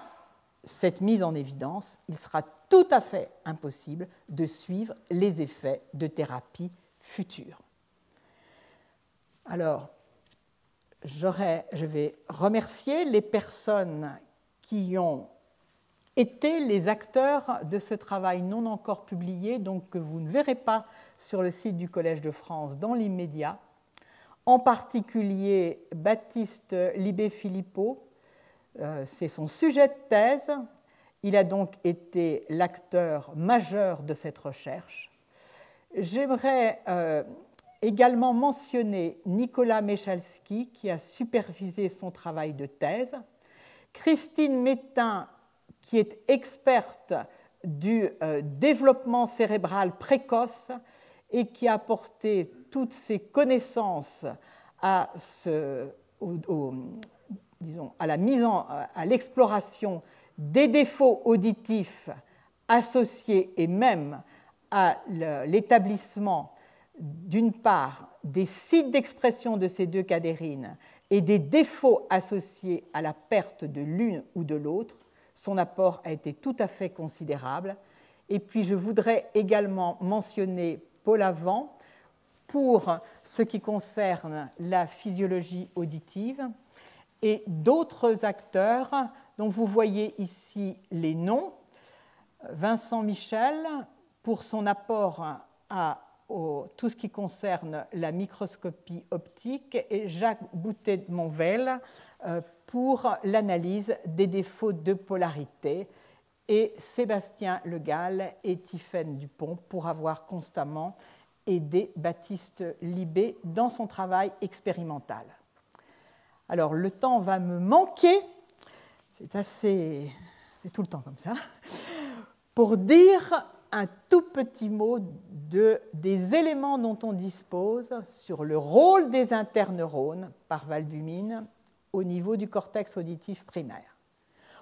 cette mise en évidence, il sera tout à fait impossible de suivre les effets de thérapie futures. Alors, je vais remercier les personnes qui ont été les acteurs de ce travail non encore publié, donc que vous ne verrez pas sur le site du Collège de France dans l'immédiat, en particulier Baptiste Libé-Philippot, c'est son sujet de thèse, il a donc été l'acteur majeur de cette recherche. J'aimerais euh, également mentionner Nicolas Mechalski, qui a supervisé son travail de thèse, Christine Métain, qui est experte du euh, développement cérébral précoce et qui a apporté toutes ses connaissances à, à la mise en, à l'exploration des défauts auditifs associés et même à l'établissement d'une part des sites d'expression de ces deux cadérines et des défauts associés à la perte de l'une ou de l'autre, son apport a été tout à fait considérable. Et puis je voudrais également mentionner Paul Avant pour ce qui concerne la physiologie auditive et d'autres acteurs dont vous voyez ici les noms. Vincent Michel pour son apport à tout ce qui concerne la microscopie optique et Jacques Boutet de Monvel euh, pour l'analyse des défauts de polarité et Sébastien Le Gall et Tiffaine Dupont pour avoir constamment aidé Baptiste Libé dans son travail expérimental. Alors le temps va me manquer, c'est assez, c'est tout le temps comme ça, pour dire un tout petit mot de, des éléments dont on dispose sur le rôle des interneurones par valbumine au niveau du cortex auditif primaire.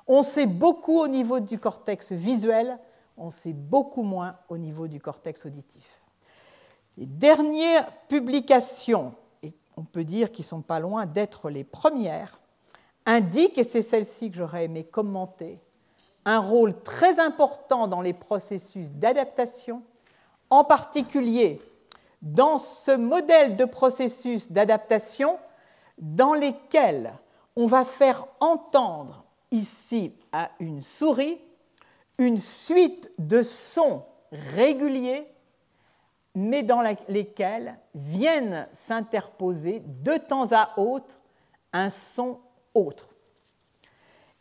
On sait beaucoup au niveau du cortex visuel, on sait beaucoup moins au niveau du cortex auditif. Les dernières publications, on peut dire qu'ils ne sont pas loin d'être les premières, indiquent, et c'est celle-ci que j'aurais aimé commenter, un rôle très important dans les processus d'adaptation, en particulier dans ce modèle de processus d'adaptation dans lesquels on va faire entendre ici à une souris une suite de sons réguliers, mais dans lesquels viennent s'interposer de temps à autre un son autre.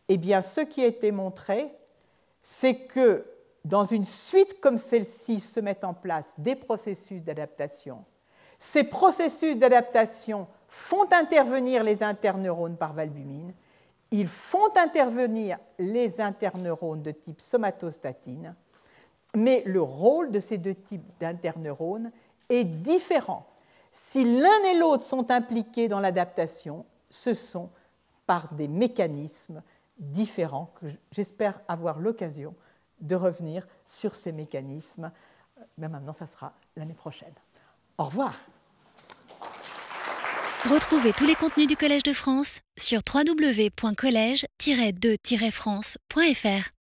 Eh bien, ce qui a été montré, c'est que dans une suite comme celle-ci se mettent en place des processus d'adaptation. Ces processus d'adaptation font intervenir les interneurones par valbumine, ils font intervenir les interneurones de type somatostatine, mais le rôle de ces deux types d'interneurones est différent. Si l'un et l'autre sont impliqués dans l'adaptation, ce sont par des mécanismes différents que j'espère avoir l'occasion de revenir sur ces mécanismes. Mais maintenant, ça sera l'année prochaine. Au revoir. Retrouvez tous les contenus du Collège de France sur www.colège-2-france.fr.